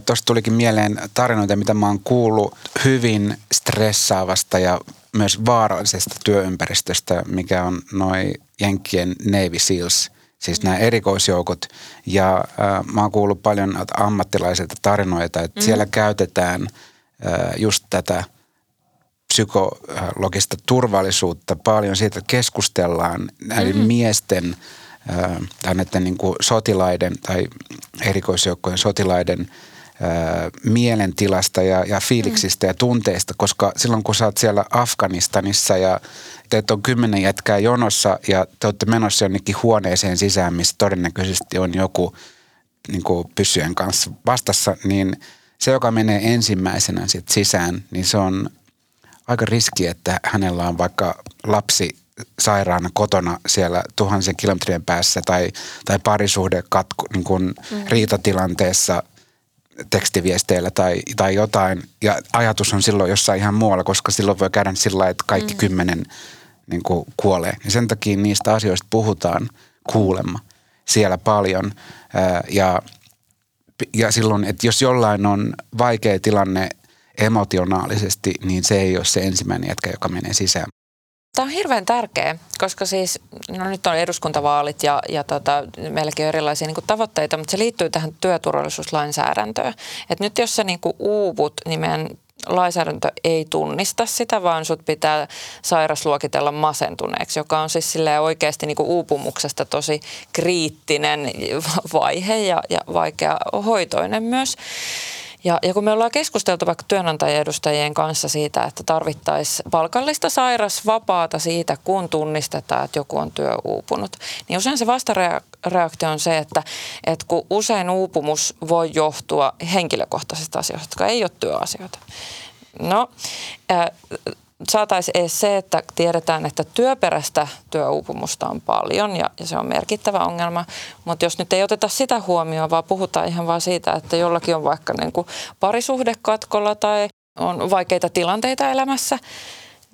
Tuosta tulikin mieleen tarinoita, mitä mä oon kuullut hyvin stressaavasta ja myös vaarallisesta työympäristöstä, mikä on noin Jenkkien Navy Seals, siis nämä erikoisjoukot. Ja äh, mä oon kuullut paljon ammattilaisilta tarinoita, että mm. siellä käytetään äh, just tätä psykologista turvallisuutta paljon siitä, että keskustellaan näiden mm-hmm. miesten tai näiden niin kuin sotilaiden tai erikoisjoukkojen sotilaiden mielentilasta ja, ja fiiliksistä mm. ja tunteista, koska silloin kun sä oot siellä Afganistanissa ja teet on kymmenen jätkää jonossa ja te olette menossa jonnekin huoneeseen sisään, missä todennäköisesti on joku niin kuin pyssyjen kanssa vastassa, niin se, joka menee ensimmäisenä sit sisään, niin se on aika riski, että hänellä on vaikka lapsi sairaana kotona siellä tuhansien kilometrien päässä tai, tai parisuhde katku, niin kuin mm. riitatilanteessa tekstiviesteillä tai, tai jotain. Ja ajatus on silloin jossain ihan muualla, koska silloin voi käydä sillä lailla, että kaikki mm. kymmenen niin kuin kuolee. Ja sen takia niistä asioista puhutaan kuulemma siellä paljon. Ja, ja silloin, että jos jollain on vaikea tilanne emotionaalisesti, niin se ei ole se ensimmäinen jätkä, joka menee sisään. Tämä on hirveän tärkeä, koska siis, no nyt on eduskuntavaalit ja, ja tota, meilläkin on erilaisia niin tavoitteita, mutta se liittyy tähän työturvallisuuslainsäädäntöön. Et nyt jos sä niin uuvut, niin meidän lainsäädäntö ei tunnista sitä, vaan sut pitää sairasluokitella masentuneeksi, joka on siis oikeasti niin uupumuksesta tosi kriittinen vaihe ja, ja vaikea hoitoinen myös. Ja, ja kun me ollaan keskusteltu vaikka työnantajien kanssa siitä, että tarvittaisiin palkallista sairasvapaata siitä, kun tunnistetaan, että joku on työuupunut, niin usein se vastareaktio on se, että, että kun usein uupumus voi johtua henkilökohtaisista asioista, jotka ei ole työasioita. No, saataisiin edes se, että tiedetään, että työperäistä työuupumusta on paljon ja, ja se on merkittävä ongelma. Mutta jos nyt ei oteta sitä huomioon, vaan puhutaan ihan vaan siitä, että jollakin on vaikka niin kuin parisuhdekatkolla tai on vaikeita tilanteita elämässä,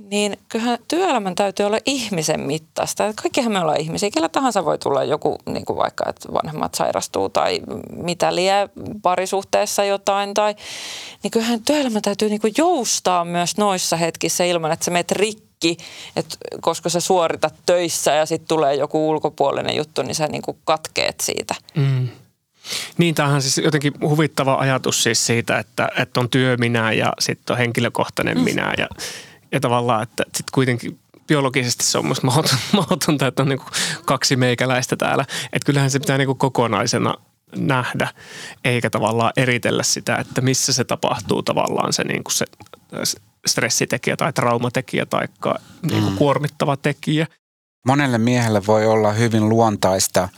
niin kyllähän työelämän täytyy olla ihmisen mittaista. Kaikkihan me ollaan ihmisiä. Kellä tahansa voi tulla joku, niin kuin vaikka, että vanhemmat sairastuu tai mitä lie parisuhteessa jotain. Tai, niin kyllähän työelämän täytyy niin kuin joustaa myös noissa hetkissä ilman, että sä menet rikki. että koska sä suoritat töissä ja sitten tulee joku ulkopuolinen juttu, niin sä niin kuin katkeet siitä. Mm. Niin, tämähän on siis jotenkin huvittava ajatus siis siitä, että, että on työ minä ja sitten on henkilökohtainen mm. minä ja ja tavallaan, että sitten kuitenkin biologisesti se on musta mahdotonta, että on niin kaksi meikäläistä täällä. Että kyllähän se pitää niin kokonaisena nähdä, eikä tavallaan eritellä sitä, että missä se tapahtuu tavallaan se, niin kuin se stressitekijä tai traumatekijä tai niin mm. kuormittava tekijä. Monelle miehelle voi olla hyvin luontaista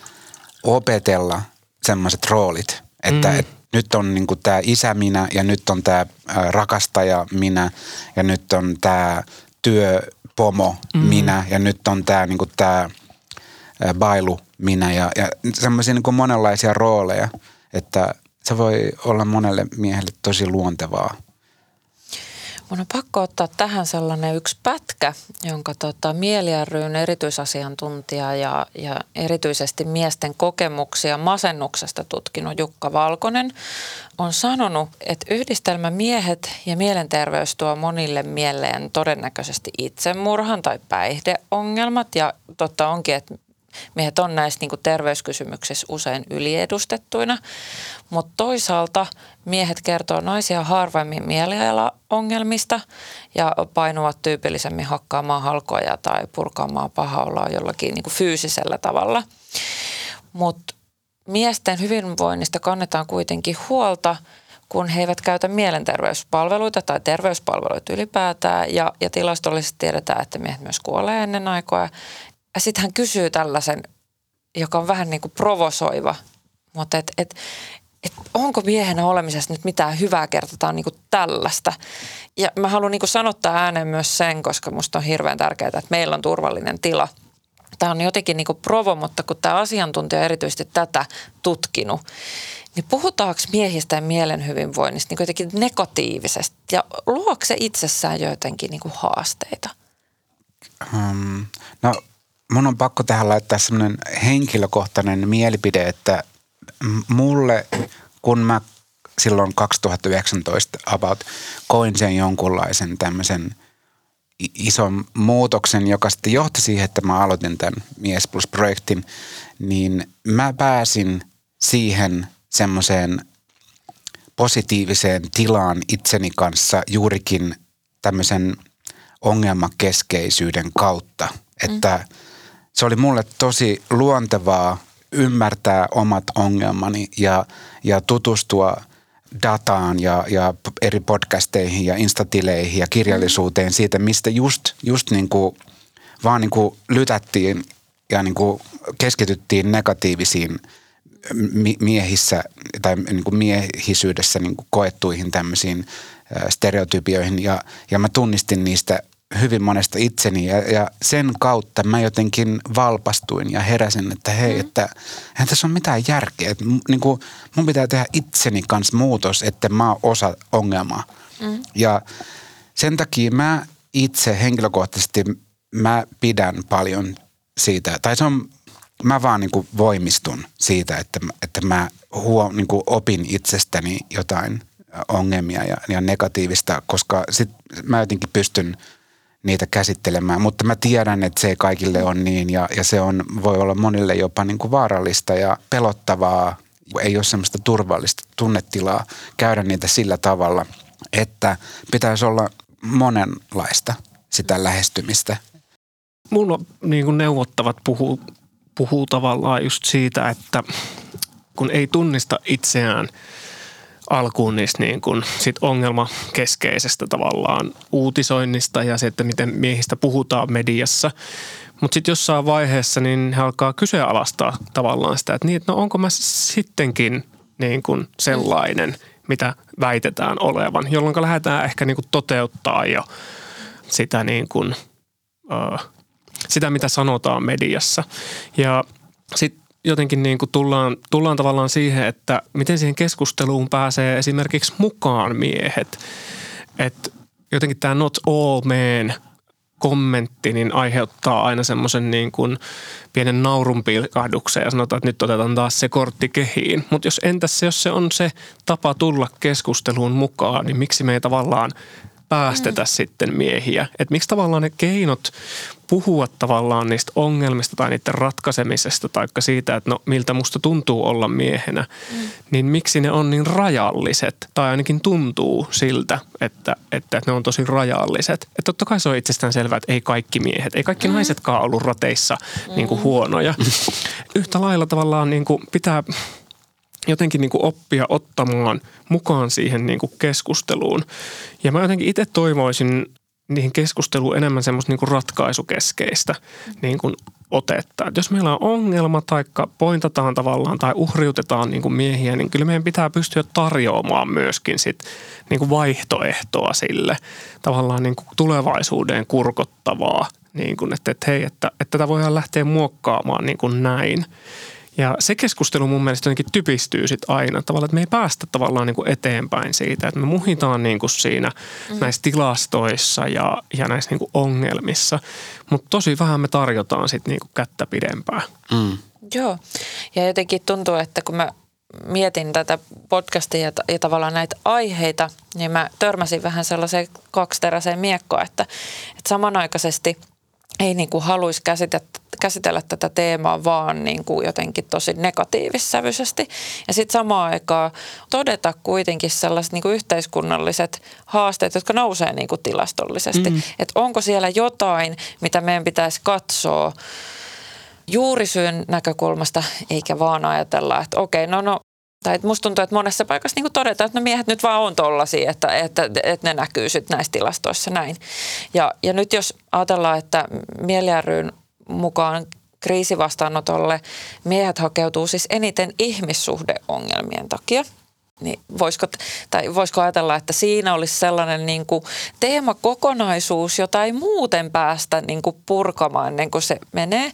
opetella semmoiset roolit, että mm. et nyt on niin tämä isä minä ja nyt on tämä rakastaja minä ja nyt on tämä työpomo mm. minä ja nyt on tämä niin tämä bailu minä ja, ja semmoisia niin monenlaisia rooleja, että se voi olla monelle miehelle tosi luontevaa Mun on pakko ottaa tähän sellainen yksi pätkä, jonka tota, Mieli erityisasiantuntija ja, ja erityisesti miesten kokemuksia masennuksesta tutkinut Jukka Valkonen on sanonut, että yhdistelmä miehet ja mielenterveys tuo monille mieleen todennäköisesti itsemurhan tai päihdeongelmat. Ja totta onkin, että Miehet on näissä niin terveyskysymyksissä usein yliedustettuina, mutta toisaalta miehet kertoo naisia harvemmin mielialaongelmista ja painuvat tyypillisemmin hakkaamaan halkoja tai purkaamaan pahaoloa jollakin niin fyysisellä tavalla. Mutta miesten hyvinvoinnista kannetaan kuitenkin huolta – kun he eivät käytä mielenterveyspalveluita tai terveyspalveluita ylipäätään. Ja, ja tilastollisesti tiedetään, että miehet myös kuolee ennen aikoja sitten hän kysyy tällaisen, joka on vähän niin kuin provosoiva, mutta et, et, et onko miehenä olemisessa nyt mitään hyvää kertotaan niin kuin tällaista. Ja mä haluan niin kuin sanottaa ääneen myös sen, koska musta on hirveän tärkeää, että meillä on turvallinen tila. Tämä on jotenkin niin kuin provo, mutta kun tämä asiantuntija erityisesti tätä tutkinut, niin puhutaanko miehistä ja mielen hyvinvoinnista niin jotenkin negatiivisesti ja luokse se itsessään jotenkin niin kuin haasteita? Um, no mun on pakko tähän laittaa semmoinen henkilökohtainen mielipide, että mulle, kun mä silloin 2019 about koin sen jonkunlaisen tämmöisen ison muutoksen, joka sitten johti siihen, että mä aloitin tämän Mies Plus-projektin, niin mä pääsin siihen semmoiseen positiiviseen tilaan itseni kanssa juurikin tämmöisen ongelmakeskeisyyden kautta. Että se oli mulle tosi luontevaa ymmärtää omat ongelmani ja, ja tutustua dataan ja, ja eri podcasteihin ja instatileihin ja kirjallisuuteen siitä, mistä just, just niin kuin, vaan niin kuin lytättiin ja niin kuin keskityttiin negatiivisiin miehissä tai niin kuin miehisyydessä niin kuin koettuihin tämmöisiin stereotypioihin. Ja, ja mä tunnistin niistä hyvin monesta itseni ja, ja sen kautta mä jotenkin valpastuin ja heräsin, että hei, mm. että eihän tässä ole mitään järkeä. Että, niin kuin, mun pitää tehdä itseni kanssa muutos, että mä oon osa ongelmaa. Mm. Ja sen takia mä itse henkilökohtaisesti mä pidän paljon siitä, tai se on, mä vaan niin kuin voimistun siitä, että, että mä huo, niin kuin opin itsestäni jotain ongelmia ja, ja negatiivista, koska sit mä jotenkin pystyn niitä käsittelemään. Mutta mä tiedän, että se ei kaikille on niin ja, ja se on, voi olla monille jopa niin kuin vaarallista ja pelottavaa. Ei ole semmoista turvallista tunnetilaa käydä niitä sillä tavalla, että pitäisi olla monenlaista sitä lähestymistä. Mulla niin kuin neuvottavat puhuu, puhuu tavallaan just siitä, että kun ei tunnista itseään – alkuun niistä niin kuin sit ongelmakeskeisestä tavallaan uutisoinnista ja se, että miten miehistä puhutaan mediassa. Mutta sitten jossain vaiheessa niin he alkaa kyseenalaistaa tavallaan sitä, että, niin, että no onko mä sittenkin niin kuin sellainen, mitä väitetään olevan, jolloin lähdetään ehkä niin kuin toteuttaa jo sitä, niin kuin, sitä, mitä sanotaan mediassa. Ja sitten jotenkin niin kuin tullaan, tullaan tavallaan siihen, että miten siihen keskusteluun pääsee esimerkiksi mukaan miehet. Että jotenkin tämä not all men kommentti niin aiheuttaa aina semmoisen niin kuin pienen naurun pilkahduksen ja sanotaan, että nyt otetaan taas se kortti kehiin. Mutta jos entäs se, jos se on se tapa tulla keskusteluun mukaan, niin miksi me ei tavallaan päästetä mm. sitten miehiä. Että miksi tavallaan ne keinot puhua tavallaan niistä ongelmista tai niiden ratkaisemisesta tai siitä, että no miltä musta tuntuu olla miehenä, mm. niin miksi ne on niin rajalliset tai ainakin tuntuu siltä, että, että ne on tosi rajalliset. Että totta kai se on itsestään selvää, että ei kaikki miehet, ei kaikki mm. naisetkaan ollut rateissa mm. niin kuin huonoja. Yhtä lailla tavallaan niin kuin pitää jotenkin niin kuin oppia ottamaan mukaan siihen niin kuin keskusteluun. Ja mä jotenkin itse toivoisin niihin keskusteluun enemmän semmoista niin kuin ratkaisukeskeistä niin kuin otetta. Et jos meillä on ongelma tai pointataan tavallaan tai uhriutetaan niin kuin miehiä, niin kyllä meidän pitää pystyä tarjoamaan myöskin sit niin kuin vaihtoehtoa sille tavallaan niin kuin tulevaisuuden kurkottavaa, niin kuin, että, että hei, että, että tätä voidaan lähteä muokkaamaan niin kuin näin. Ja se keskustelu mun mielestä jotenkin typistyy sit aina tavallaan, että me ei päästä tavallaan niin kuin eteenpäin siitä, että me muhitaan niin kuin siinä mm. näissä tilastoissa ja, ja näissä niin kuin ongelmissa, mutta tosi vähän me tarjotaan sitten niin kuin kättä pidempään. Mm. Joo, ja jotenkin tuntuu, että kun mä mietin tätä podcastia ja, ja tavallaan näitä aiheita, niin mä törmäsin vähän sellaiseen kaksiteräiseen miekkoon, että, että samanaikaisesti ei niin kuin haluaisi käsitellä käsitellä tätä teemaa vaan niin kuin jotenkin tosi negatiivissävyisesti. Ja sitten samaan aikaan todeta kuitenkin sellaiset niin kuin yhteiskunnalliset haasteet, jotka nousee niin kuin tilastollisesti. Mm. Että onko siellä jotain, mitä meidän pitäisi katsoa juurisyyn näkökulmasta, eikä vaan ajatella, että okei, no, no tai että musta tuntuu, että monessa paikassa niin todetaan, että no miehet nyt vaan on tollaisia, että, että, että ne näkyy sitten näissä tilastoissa näin. Ja, ja nyt jos ajatellaan, että Mieli mukaan kriisivastaanotolle miehet hakeutuu siis eniten ihmissuhdeongelmien takia. Niin voisiko, tai voisiko ajatella, että siinä olisi sellainen niin kuin teemakokonaisuus, jota ei muuten päästä niin kuin purkamaan ennen kuin se menee.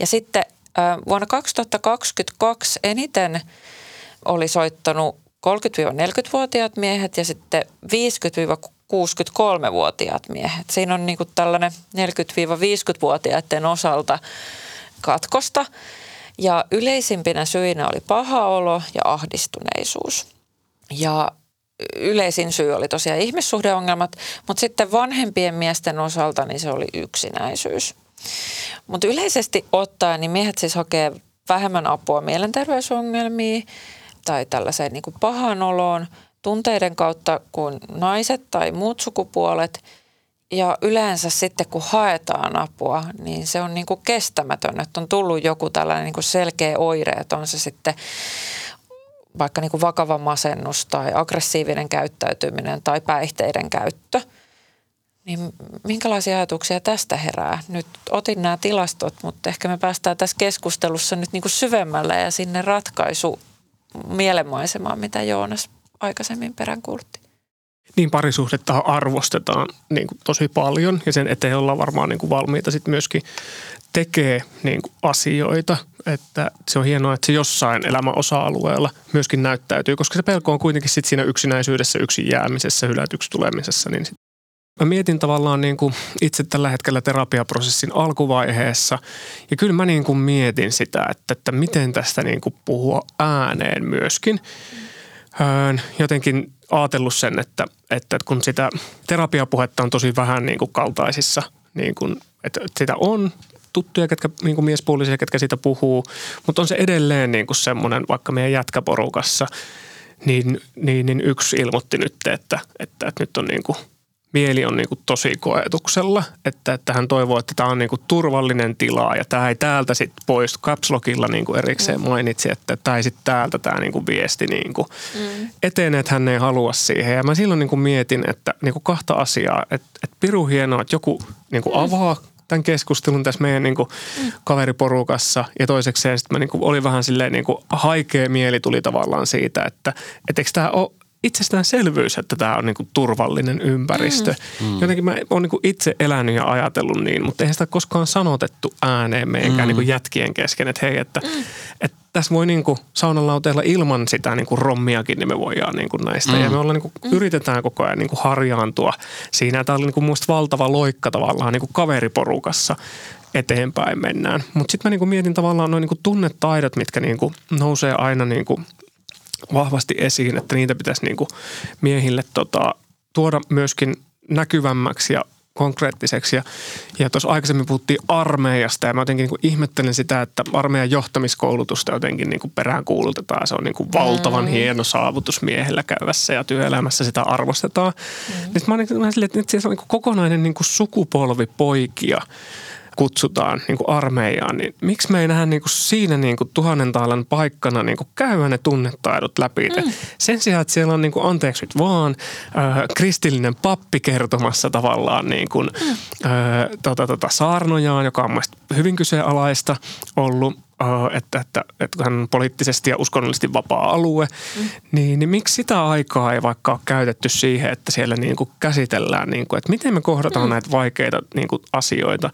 Ja sitten vuonna 2022 eniten oli soittanut 30-40-vuotiaat miehet ja sitten 50 63-vuotiaat miehet. Siinä on niin kuin tällainen 40-50-vuotiaiden osalta katkosta. Ja yleisimpinä syinä oli paha olo ja ahdistuneisuus. Ja yleisin syy oli tosiaan ihmissuhdeongelmat, mutta sitten vanhempien miesten osalta niin se oli yksinäisyys. Mutta yleisesti ottaen niin miehet siis hakee vähemmän apua mielenterveysongelmiin tai tällaiseen niin kuin pahan oloon – tunteiden kautta kuin naiset tai muut sukupuolet. ja yleensä sitten kun haetaan apua, niin se on niin kuin kestämätön, että on tullut joku tällainen niin kuin selkeä oire, että on se sitten vaikka niin kuin vakava masennus tai aggressiivinen käyttäytyminen tai päihteiden käyttö. Niin minkälaisia ajatuksia tästä herää? Nyt otin nämä tilastot, mutta ehkä me päästään tässä keskustelussa nyt niin kuin syvemmälle ja sinne ratkaisu mielenmaisemaan, mitä Joonas aikaisemmin peräänkuulutti. Niin parisuhdetta arvostetaan niin kuin tosi paljon ja sen eteen ollaan varmaan niin kuin valmiita sitten myöskin tekee niin kuin asioita. Että se on hienoa, että se jossain elämän osa-alueella myöskin näyttäytyy, koska se pelko on kuitenkin sit siinä yksinäisyydessä, yksin jäämisessä, hylätyksi tulemisessa. Niin sit. Mä mietin tavallaan niin kuin itse tällä hetkellä terapiaprosessin alkuvaiheessa ja kyllä mä niin kuin mietin sitä, että, että miten tästä niin kuin puhua ääneen myöskin. Jotenkin ajatellut sen, että, että kun sitä terapiapuhetta on tosi vähän niin kuin kaltaisissa, niin kuin, että sitä on tuttuja, ketkä, niin kuin miespuolisia, ketkä siitä puhuu, mutta on se edelleen niin kuin semmoinen, vaikka meidän jätkäporukassa, niin, niin, niin yksi ilmoitti nyt, että, että, että nyt on niin kuin – mieli on niin kuin tosi koetuksella, että, että hän toivoo, että tämä on niin kuin turvallinen tila ja tämä ei täältä sitten poistu. Capslogilla niin kuin erikseen mm. mainitsi, että tämä ei sitten täältä tämä niin kuin viesti niin kuin mm. etenee, että hän ei halua siihen. Ja mä silloin niin kuin mietin, että niin kuin kahta asiaa, että, että piru hienoa, että joku niin kuin avaa tämän keskustelun tässä meidän niin kuin mm. kaveriporukassa. Ja toisekseen sitten mä niin kuin, oli vähän silleen niin kuin haikea mieli tuli tavallaan siitä, että et eikö tämä ole itsestäänselvyys, että tämä on niinku turvallinen ympäristö. Mm. mm. Jotenkin mä oon niinku itse elänyt ja ajatellut niin, mutta eihän sitä koskaan sanotettu ääneen meidänkään mm. niinku jätkien kesken, että hei, että, mm. että tässä voi niinku saunalauteella ilman sitä niinku rommiakin, niin me voidaan niinku näistä. Mm. Ja me ollaan niinku, mm. yritetään koko ajan niinku harjaantua siinä. Tämä oli niinku muista valtava loikka tavallaan niinku kaveriporukassa eteenpäin mennään. Mutta sitten mä niinku mietin tavallaan noin niinku tunnetaidot, mitkä niinku nousee aina niinku vahvasti esiin, että niitä pitäisi niin kuin miehille tota, tuoda myöskin näkyvämmäksi ja konkreettiseksi. Ja, ja tuossa aikaisemmin puhuttiin armeijasta ja mä jotenkin niin ihmettelen sitä, että armeijan johtamiskoulutusta jotenkin niin perään kuulutetaan. Se on niin kuin valtavan mm. hieno saavutus miehellä käyvässä ja työelämässä sitä arvostetaan. Mm. Sitten mä olen niin silleen, että siellä on niin kokonainen niin kuin sukupolvi poikia – kutsutaan niin kuin armeijaan, niin miksi me ei nähdä niin kuin siinä niin kuin tuhannen taalan paikkana niin kuin käydä ne tunnetaidot läpi? Mm. Sen sijaan, että siellä on niin kuin, anteeksi nyt vaan äh, kristillinen pappi kertomassa tavallaan niin kuin, mm. äh, tota, tota, saarnojaan, joka on mielestäni hyvin kyseenalaista ollut, äh, että, että, että hän on poliittisesti ja uskonnollisesti vapaa alue, mm. niin, niin miksi sitä aikaa ei vaikka ole käytetty siihen, että siellä niin kuin käsitellään, niin kuin, että miten me kohdataan mm. näitä vaikeita niin kuin asioita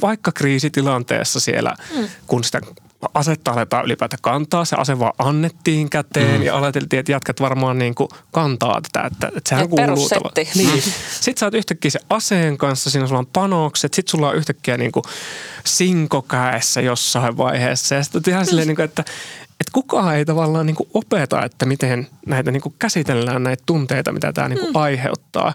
vaikka kriisitilanteessa siellä, mm. kun sitä asetta aletaan ylipäätään kantaa, se ase vaan annettiin käteen mm. ja ajateltiin, että jatkat varmaan niin kuin kantaa tätä, että, että sehän Et kuuluu. Niin. Sitten sä oot yhtäkkiä se aseen kanssa, siinä sulla on panokset, sitten sulla on yhtäkkiä niin kuin sinkokäessä jossain vaiheessa ja sitten ihan silleen, niin kuin, että, että kukaan ei tavallaan niin kuin opeta, että miten näitä niin kuin käsitellään näitä tunteita, mitä tämä niin kuin mm. aiheuttaa.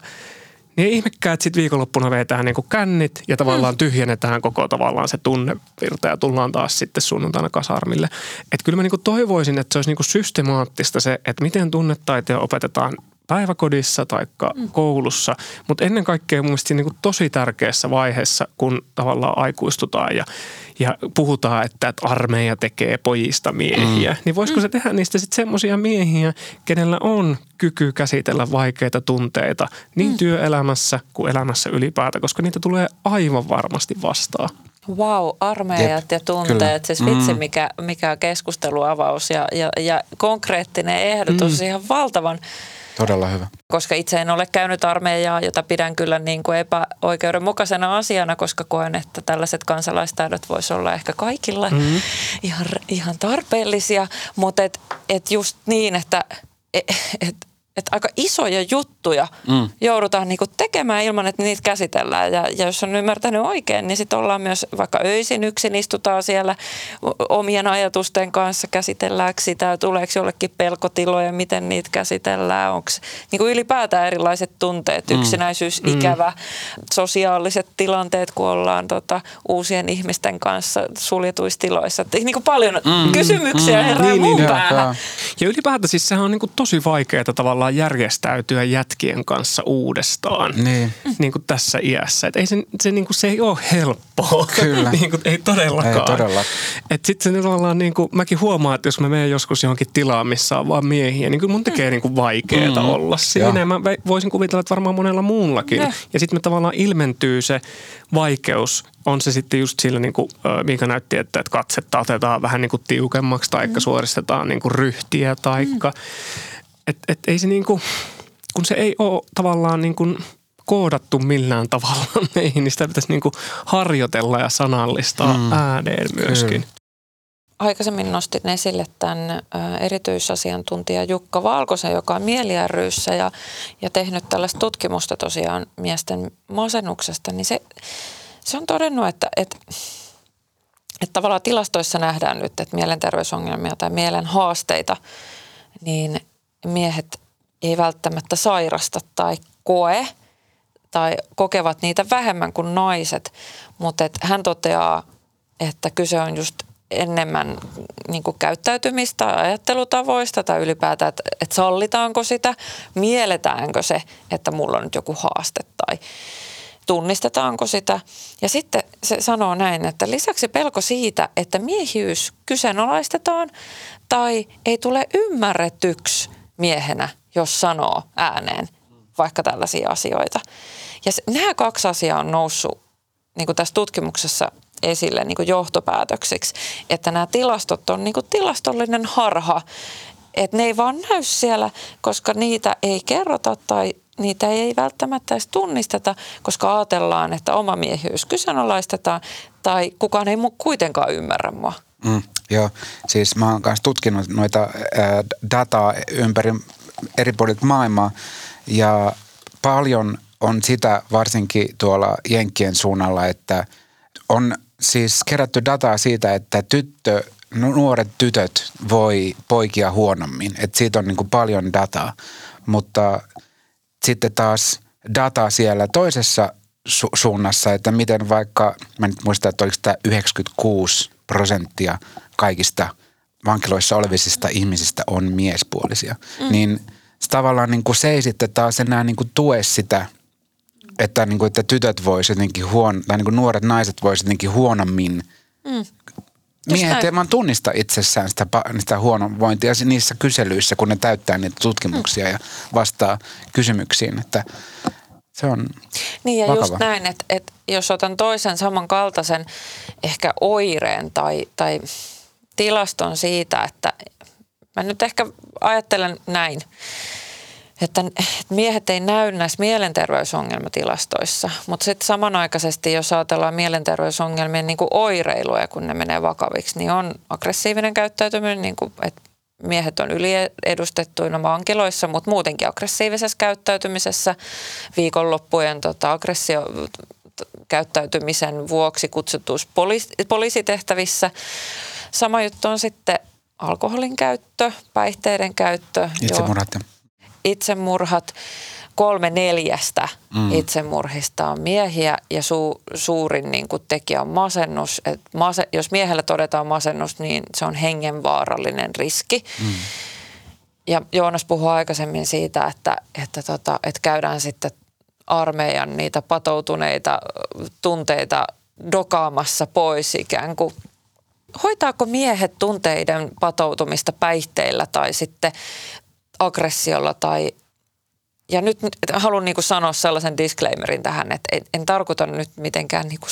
Niin ei ihmekään, että sitten viikonloppuna vetään niin kuin kännit ja tavallaan mm. tyhjennetään koko tavallaan se tunnevirta ja tullaan taas sitten sunnuntaina kasarmille. Että kyllä mä niin kuin toivoisin, että se olisi niin kuin systemaattista se, että miten tunnetaitoja opetetaan päiväkodissa tai mm. koulussa, mutta ennen kaikkea mun mielestä niin kuin tosi tärkeässä vaiheessa, kun tavallaan aikuistutaan ja, ja puhutaan, että, armeija tekee pojista miehiä, mm. niin voisiko mm. se tehdä niistä sitten semmoisia miehiä, kenellä on kyky käsitellä vaikeita tunteita niin mm. työelämässä kuin elämässä ylipäätään, koska niitä tulee aivan varmasti vastaan. Wow, armeijat Jep, ja tunteet. Kyllä. Siis vitsi, mm. mikä, mikä keskusteluavaus ja, ja, ja konkreettinen ehdotus. Mm. Ihan valtavan Todella hyvä. Koska itse en ole käynyt armeijaa, jota pidän kyllä niin kuin epäoikeudenmukaisena asiana, koska koen, että tällaiset kansalaistaidot voisi olla ehkä kaikilla mm-hmm. ihan, ihan tarpeellisia. Mutta et, et just niin, että et, et, että aika isoja juttuja mm. joudutaan niinku tekemään ilman, että niitä käsitellään. Ja, ja jos on ymmärtänyt oikein, niin sitten ollaan myös vaikka öisin yksin istutaan siellä omien ajatusten kanssa, käsitellään sitä, tuleeko jollekin pelkotiloja, miten niitä käsitellään, onko niinku ylipäätään erilaiset tunteet, mm. yksinäisyys, mm. ikävä, sosiaaliset tilanteet, kun ollaan tota, uusien ihmisten kanssa suljetuissa tiloissa. Et, niinku paljon mm. kysymyksiä mm. herää niin, mun niin, päähän. Ja ylipäätään siis sehän on niinku tosi vaikeaa tavallaan tavallaan järjestäytyä jätkien kanssa uudestaan Niin. niin kuin tässä iässä. Et ei se, se, niin kuin, se ei ole helppoa. Kyllä. niin kuin, ei todellakaan. Ei todella. Et sit se nyt ollaan niin kuin, mäkin huomaan, että jos mä menen joskus johonkin tilaan, missä on vaan miehiä, niin kyllä mun tekee niin kuin vaikeeta Mm. olla siinä. Joo. Mä voisin kuvitella, että varmaan monella muullakin. Joo. Ja sitten me tavallaan ilmentyy se vaikeus, on se sitten just sillä, niin kuin, ö, minkä näytti, että, että katsetta otetaan vähän niin kuin tiukemmaksi, taikka suoristetaan niin kuin ryhtiä, taikka... Et, et ei se niin kuin, kun se ei ole tavallaan niin kuin koodattu millään tavalla meihin, niin sitä pitäisi niin kuin harjoitella ja sanallistaa Mm. mm. ääneen myöskin. Kyllä. Aikaisemmin nostin esille tämän erityisasiantuntija Jukka Valkosen, joka on Mieli ryssä ja, ja tehnyt tällaista tutkimusta tosiaan miesten masennuksesta, niin se, se on todennut, että, että, että tavallaan tilastoissa nähdään nyt, että mielenterveysongelmia tai mielen haasteita, niin miehet ei välttämättä sairasta tai koe tai kokevat niitä vähemmän kuin naiset, mutta et hän toteaa, että kyse on just enemmän niin kuin käyttäytymistä, ajattelutavoista tai ylipäätään, että, että sallitaanko sitä, mielletäänkö se, että mulla on nyt joku haaste tai tunnistetaanko sitä. Ja sitten se sanoo näin, että lisäksi pelko siitä, että miehiys kyseenalaistetaan tai ei tule ymmärretyksi miehenä, jos sanoo ääneen vaikka tällaisia asioita. Ja se, nämä kaksi asiaa on noussut niin kuin tässä tutkimuksessa esille niin kuin johtopäätöksiksi, että nämä tilastot on niin kuin tilastollinen harha, että ne ei vaan näy siellä, koska niitä ei kerrota tai niitä ei välttämättä edes tunnisteta, koska ajatellaan, että oma miehyys kyseenalaistetaan tai kukaan ei kuitenkaan ymmärrä mua. Mm, joo, siis mä oon kanssa tutkinut noita ää, dataa ympäri eri puolilta maailmaa ja paljon on sitä varsinkin tuolla Jenkkien suunnalla, että on siis kerätty dataa siitä, että tyttö, nu- nuoret tytöt voi poikia huonommin. Että siitä on niin kuin paljon dataa, mutta sitten taas data siellä toisessa su- suunnassa, että miten vaikka, mä nyt muistan, että oliko tämä 96 prosenttia kaikista vankiloissa olevista ihmisistä on miespuolisia, mm. niin tavallaan niin kuin se ei sitten taas enää niin kuin tue sitä, että, niin kuin, että tytöt voisivat jotenkin huon, tai niin kuin nuoret naiset voisivat jotenkin huonommin Mm. Miehet näin. ei vaan tunnista itsessään sitä, sitä huonovointia niissä kyselyissä, kun ne täyttää niitä tutkimuksia ja vastaa kysymyksiin. Että se on Niin ja vakava. just näin, että, että jos otan toisen samankaltaisen ehkä oireen tai, tai tilaston siitä, että mä nyt ehkä ajattelen näin, että miehet ei näy näissä mielenterveysongelmatilastoissa, mutta sitten samanaikaisesti, jos ajatellaan mielenterveysongelmien niin kuin oireiluja, kun ne menee vakaviksi, niin on aggressiivinen käyttäytyminen, niin kuin, että miehet on yliedustettuina vankiloissa, mutta muutenkin aggressiivisessa käyttäytymisessä, viikonloppujen tota, aggressio käyttäytymisen vuoksi kutsutuissa poliis- poliisitehtävissä. Sama juttu on sitten alkoholin käyttö, päihteiden käyttö. itsemurhat. ja- itsemurhat. Kolme neljästä mm. itsemurhista on miehiä ja su, suurin niin kuin, tekijä on masennus. Et mase, jos miehellä todetaan masennus, niin se on hengenvaarallinen riski. Mm. Ja Joonas puhui aikaisemmin siitä, että, että, tota, että käydään sitten armeijan niitä patoutuneita tunteita dokaamassa pois ikään kuin. Hoitaako miehet tunteiden patoutumista päihteillä tai sitten aggressiolla tai ja nyt haluan niin kuin sanoa sellaisen disclaimerin tähän, että en, en tarkoita nyt mitenkään niin kuin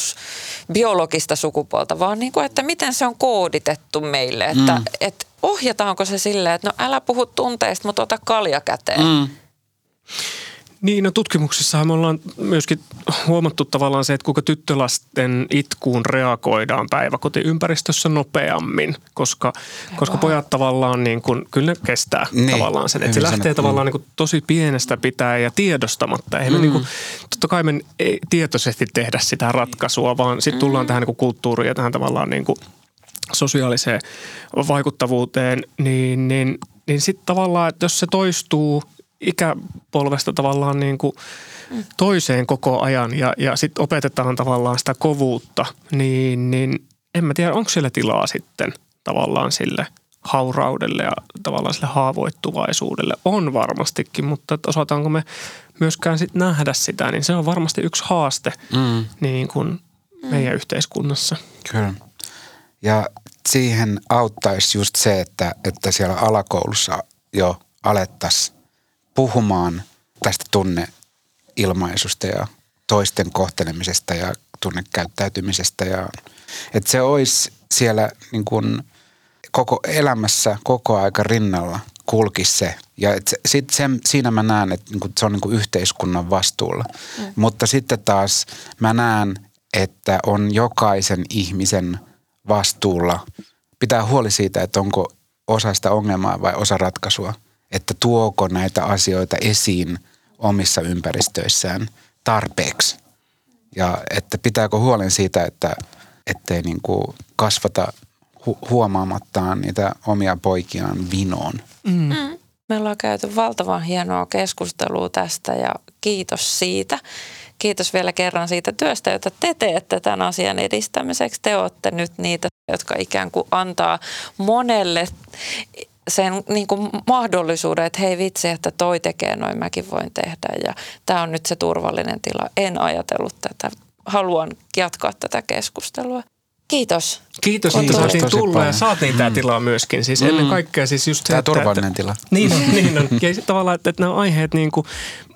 biologista sukupuolta, vaan niin kuin, että miten se on kooditettu meille. Että, mm. että ohjataanko se silleen, että no älä puhu tunteista, mutta ota kalja käteen. Mm. Niin, no tutkimuksissahan me ollaan myöskin huomattu tavallaan se, että kuinka tyttölasten itkuun reagoidaan päiväkotiympäristössä nopeammin, koska, koska pojat tavallaan niin kuin, kyllä ne kestää Niin, tavallaan sen, että se lähtee sanottu. tavallaan niin kuin tosi pienestä pitää ja tiedostamatta. Eihän me niin kuin, totta kai me ei tietoisesti tehdä sitä ratkaisua, vaan sitten tullaan tähän niin kuin kulttuuriin ja tähän tavallaan niin kuin sosiaaliseen vaikuttavuuteen, niin, niin, niin sitten tavallaan, että jos se toistuu ikäpolvesta tavallaan niin kuin toiseen koko ajan ja, ja sitten opetetaan tavallaan sitä kovuutta, niin, niin en mä tiedä, onko siellä tilaa sitten tavallaan sille hauraudelle ja tavallaan sille haavoittuvaisuudelle on varmastikin, mutta osataanko me myöskään sit nähdä sitä, niin se on varmasti yksi haaste mm. niin kuin meidän yhteiskunnassa. Kyllä. Ja siihen auttaisi just se, että, että siellä alakoulussa jo alettaisiin puhumaan tästä tunneilmaisusta ja toisten kohtelemisesta ja tunnekäyttäytymisestä. Ja, että se olisi siellä niin kuin koko elämässä koko aika rinnalla kulkisi se. Ja et se, sit sen, siinä mä näen, että niinku, se on niinku yhteiskunnan vastuulla. Mm. Mutta sitten taas mä näen, että on jokaisen ihmisen vastuulla pitää huoli siitä, että onko osa sitä ongelmaa vai osa ratkaisua. Että tuoko näitä asioita esiin omissa ympäristöissään tarpeeksi. Ja että pitääkö huolen siitä, että ettei niin kuin kasvata hu- huomaamattaan niitä omia poikiaan vinoon. Mm. Mm. Me ollaan käyty valtavan hienoa keskustelua tästä ja kiitos siitä. Kiitos vielä kerran siitä työstä, jota te teette tämän asian edistämiseksi. Te olette nyt niitä, jotka ikään kuin antaa monelle sen niin kuin mahdollisuuden, että hei vitsi, että toi tekee noin, mäkin voin tehdä. Ja tämä on nyt se turvallinen tila. En ajatellut tätä. Haluan jatkaa tätä keskustelua. Kiitos. Kiitos, että saatiin tulla paljon. ja saatiin mm. tämä tila myöskin. Siis mm. ennen kaikkea siis just se, Tämä turvallinen että, tila. Niin on, niin on. Ja tavallaan, että, että nämä aiheet niin kuin,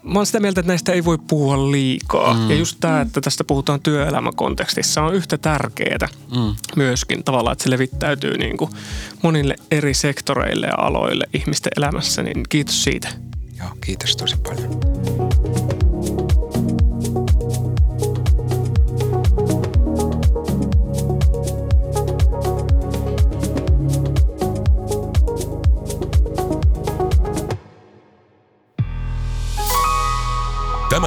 mä olen sitä mieltä, että näistä ei voi puhua liikaa. Mm. Ja just tämä, että tästä puhutaan työelämäkontekstissa on yhtä tärkeää mm. myöskin tavallaan, että se levittäytyy niin kuin monille eri sektoreille ja aloille ihmisten elämässä. Niin kiitos siitä. Joo, kiitos tosi paljon.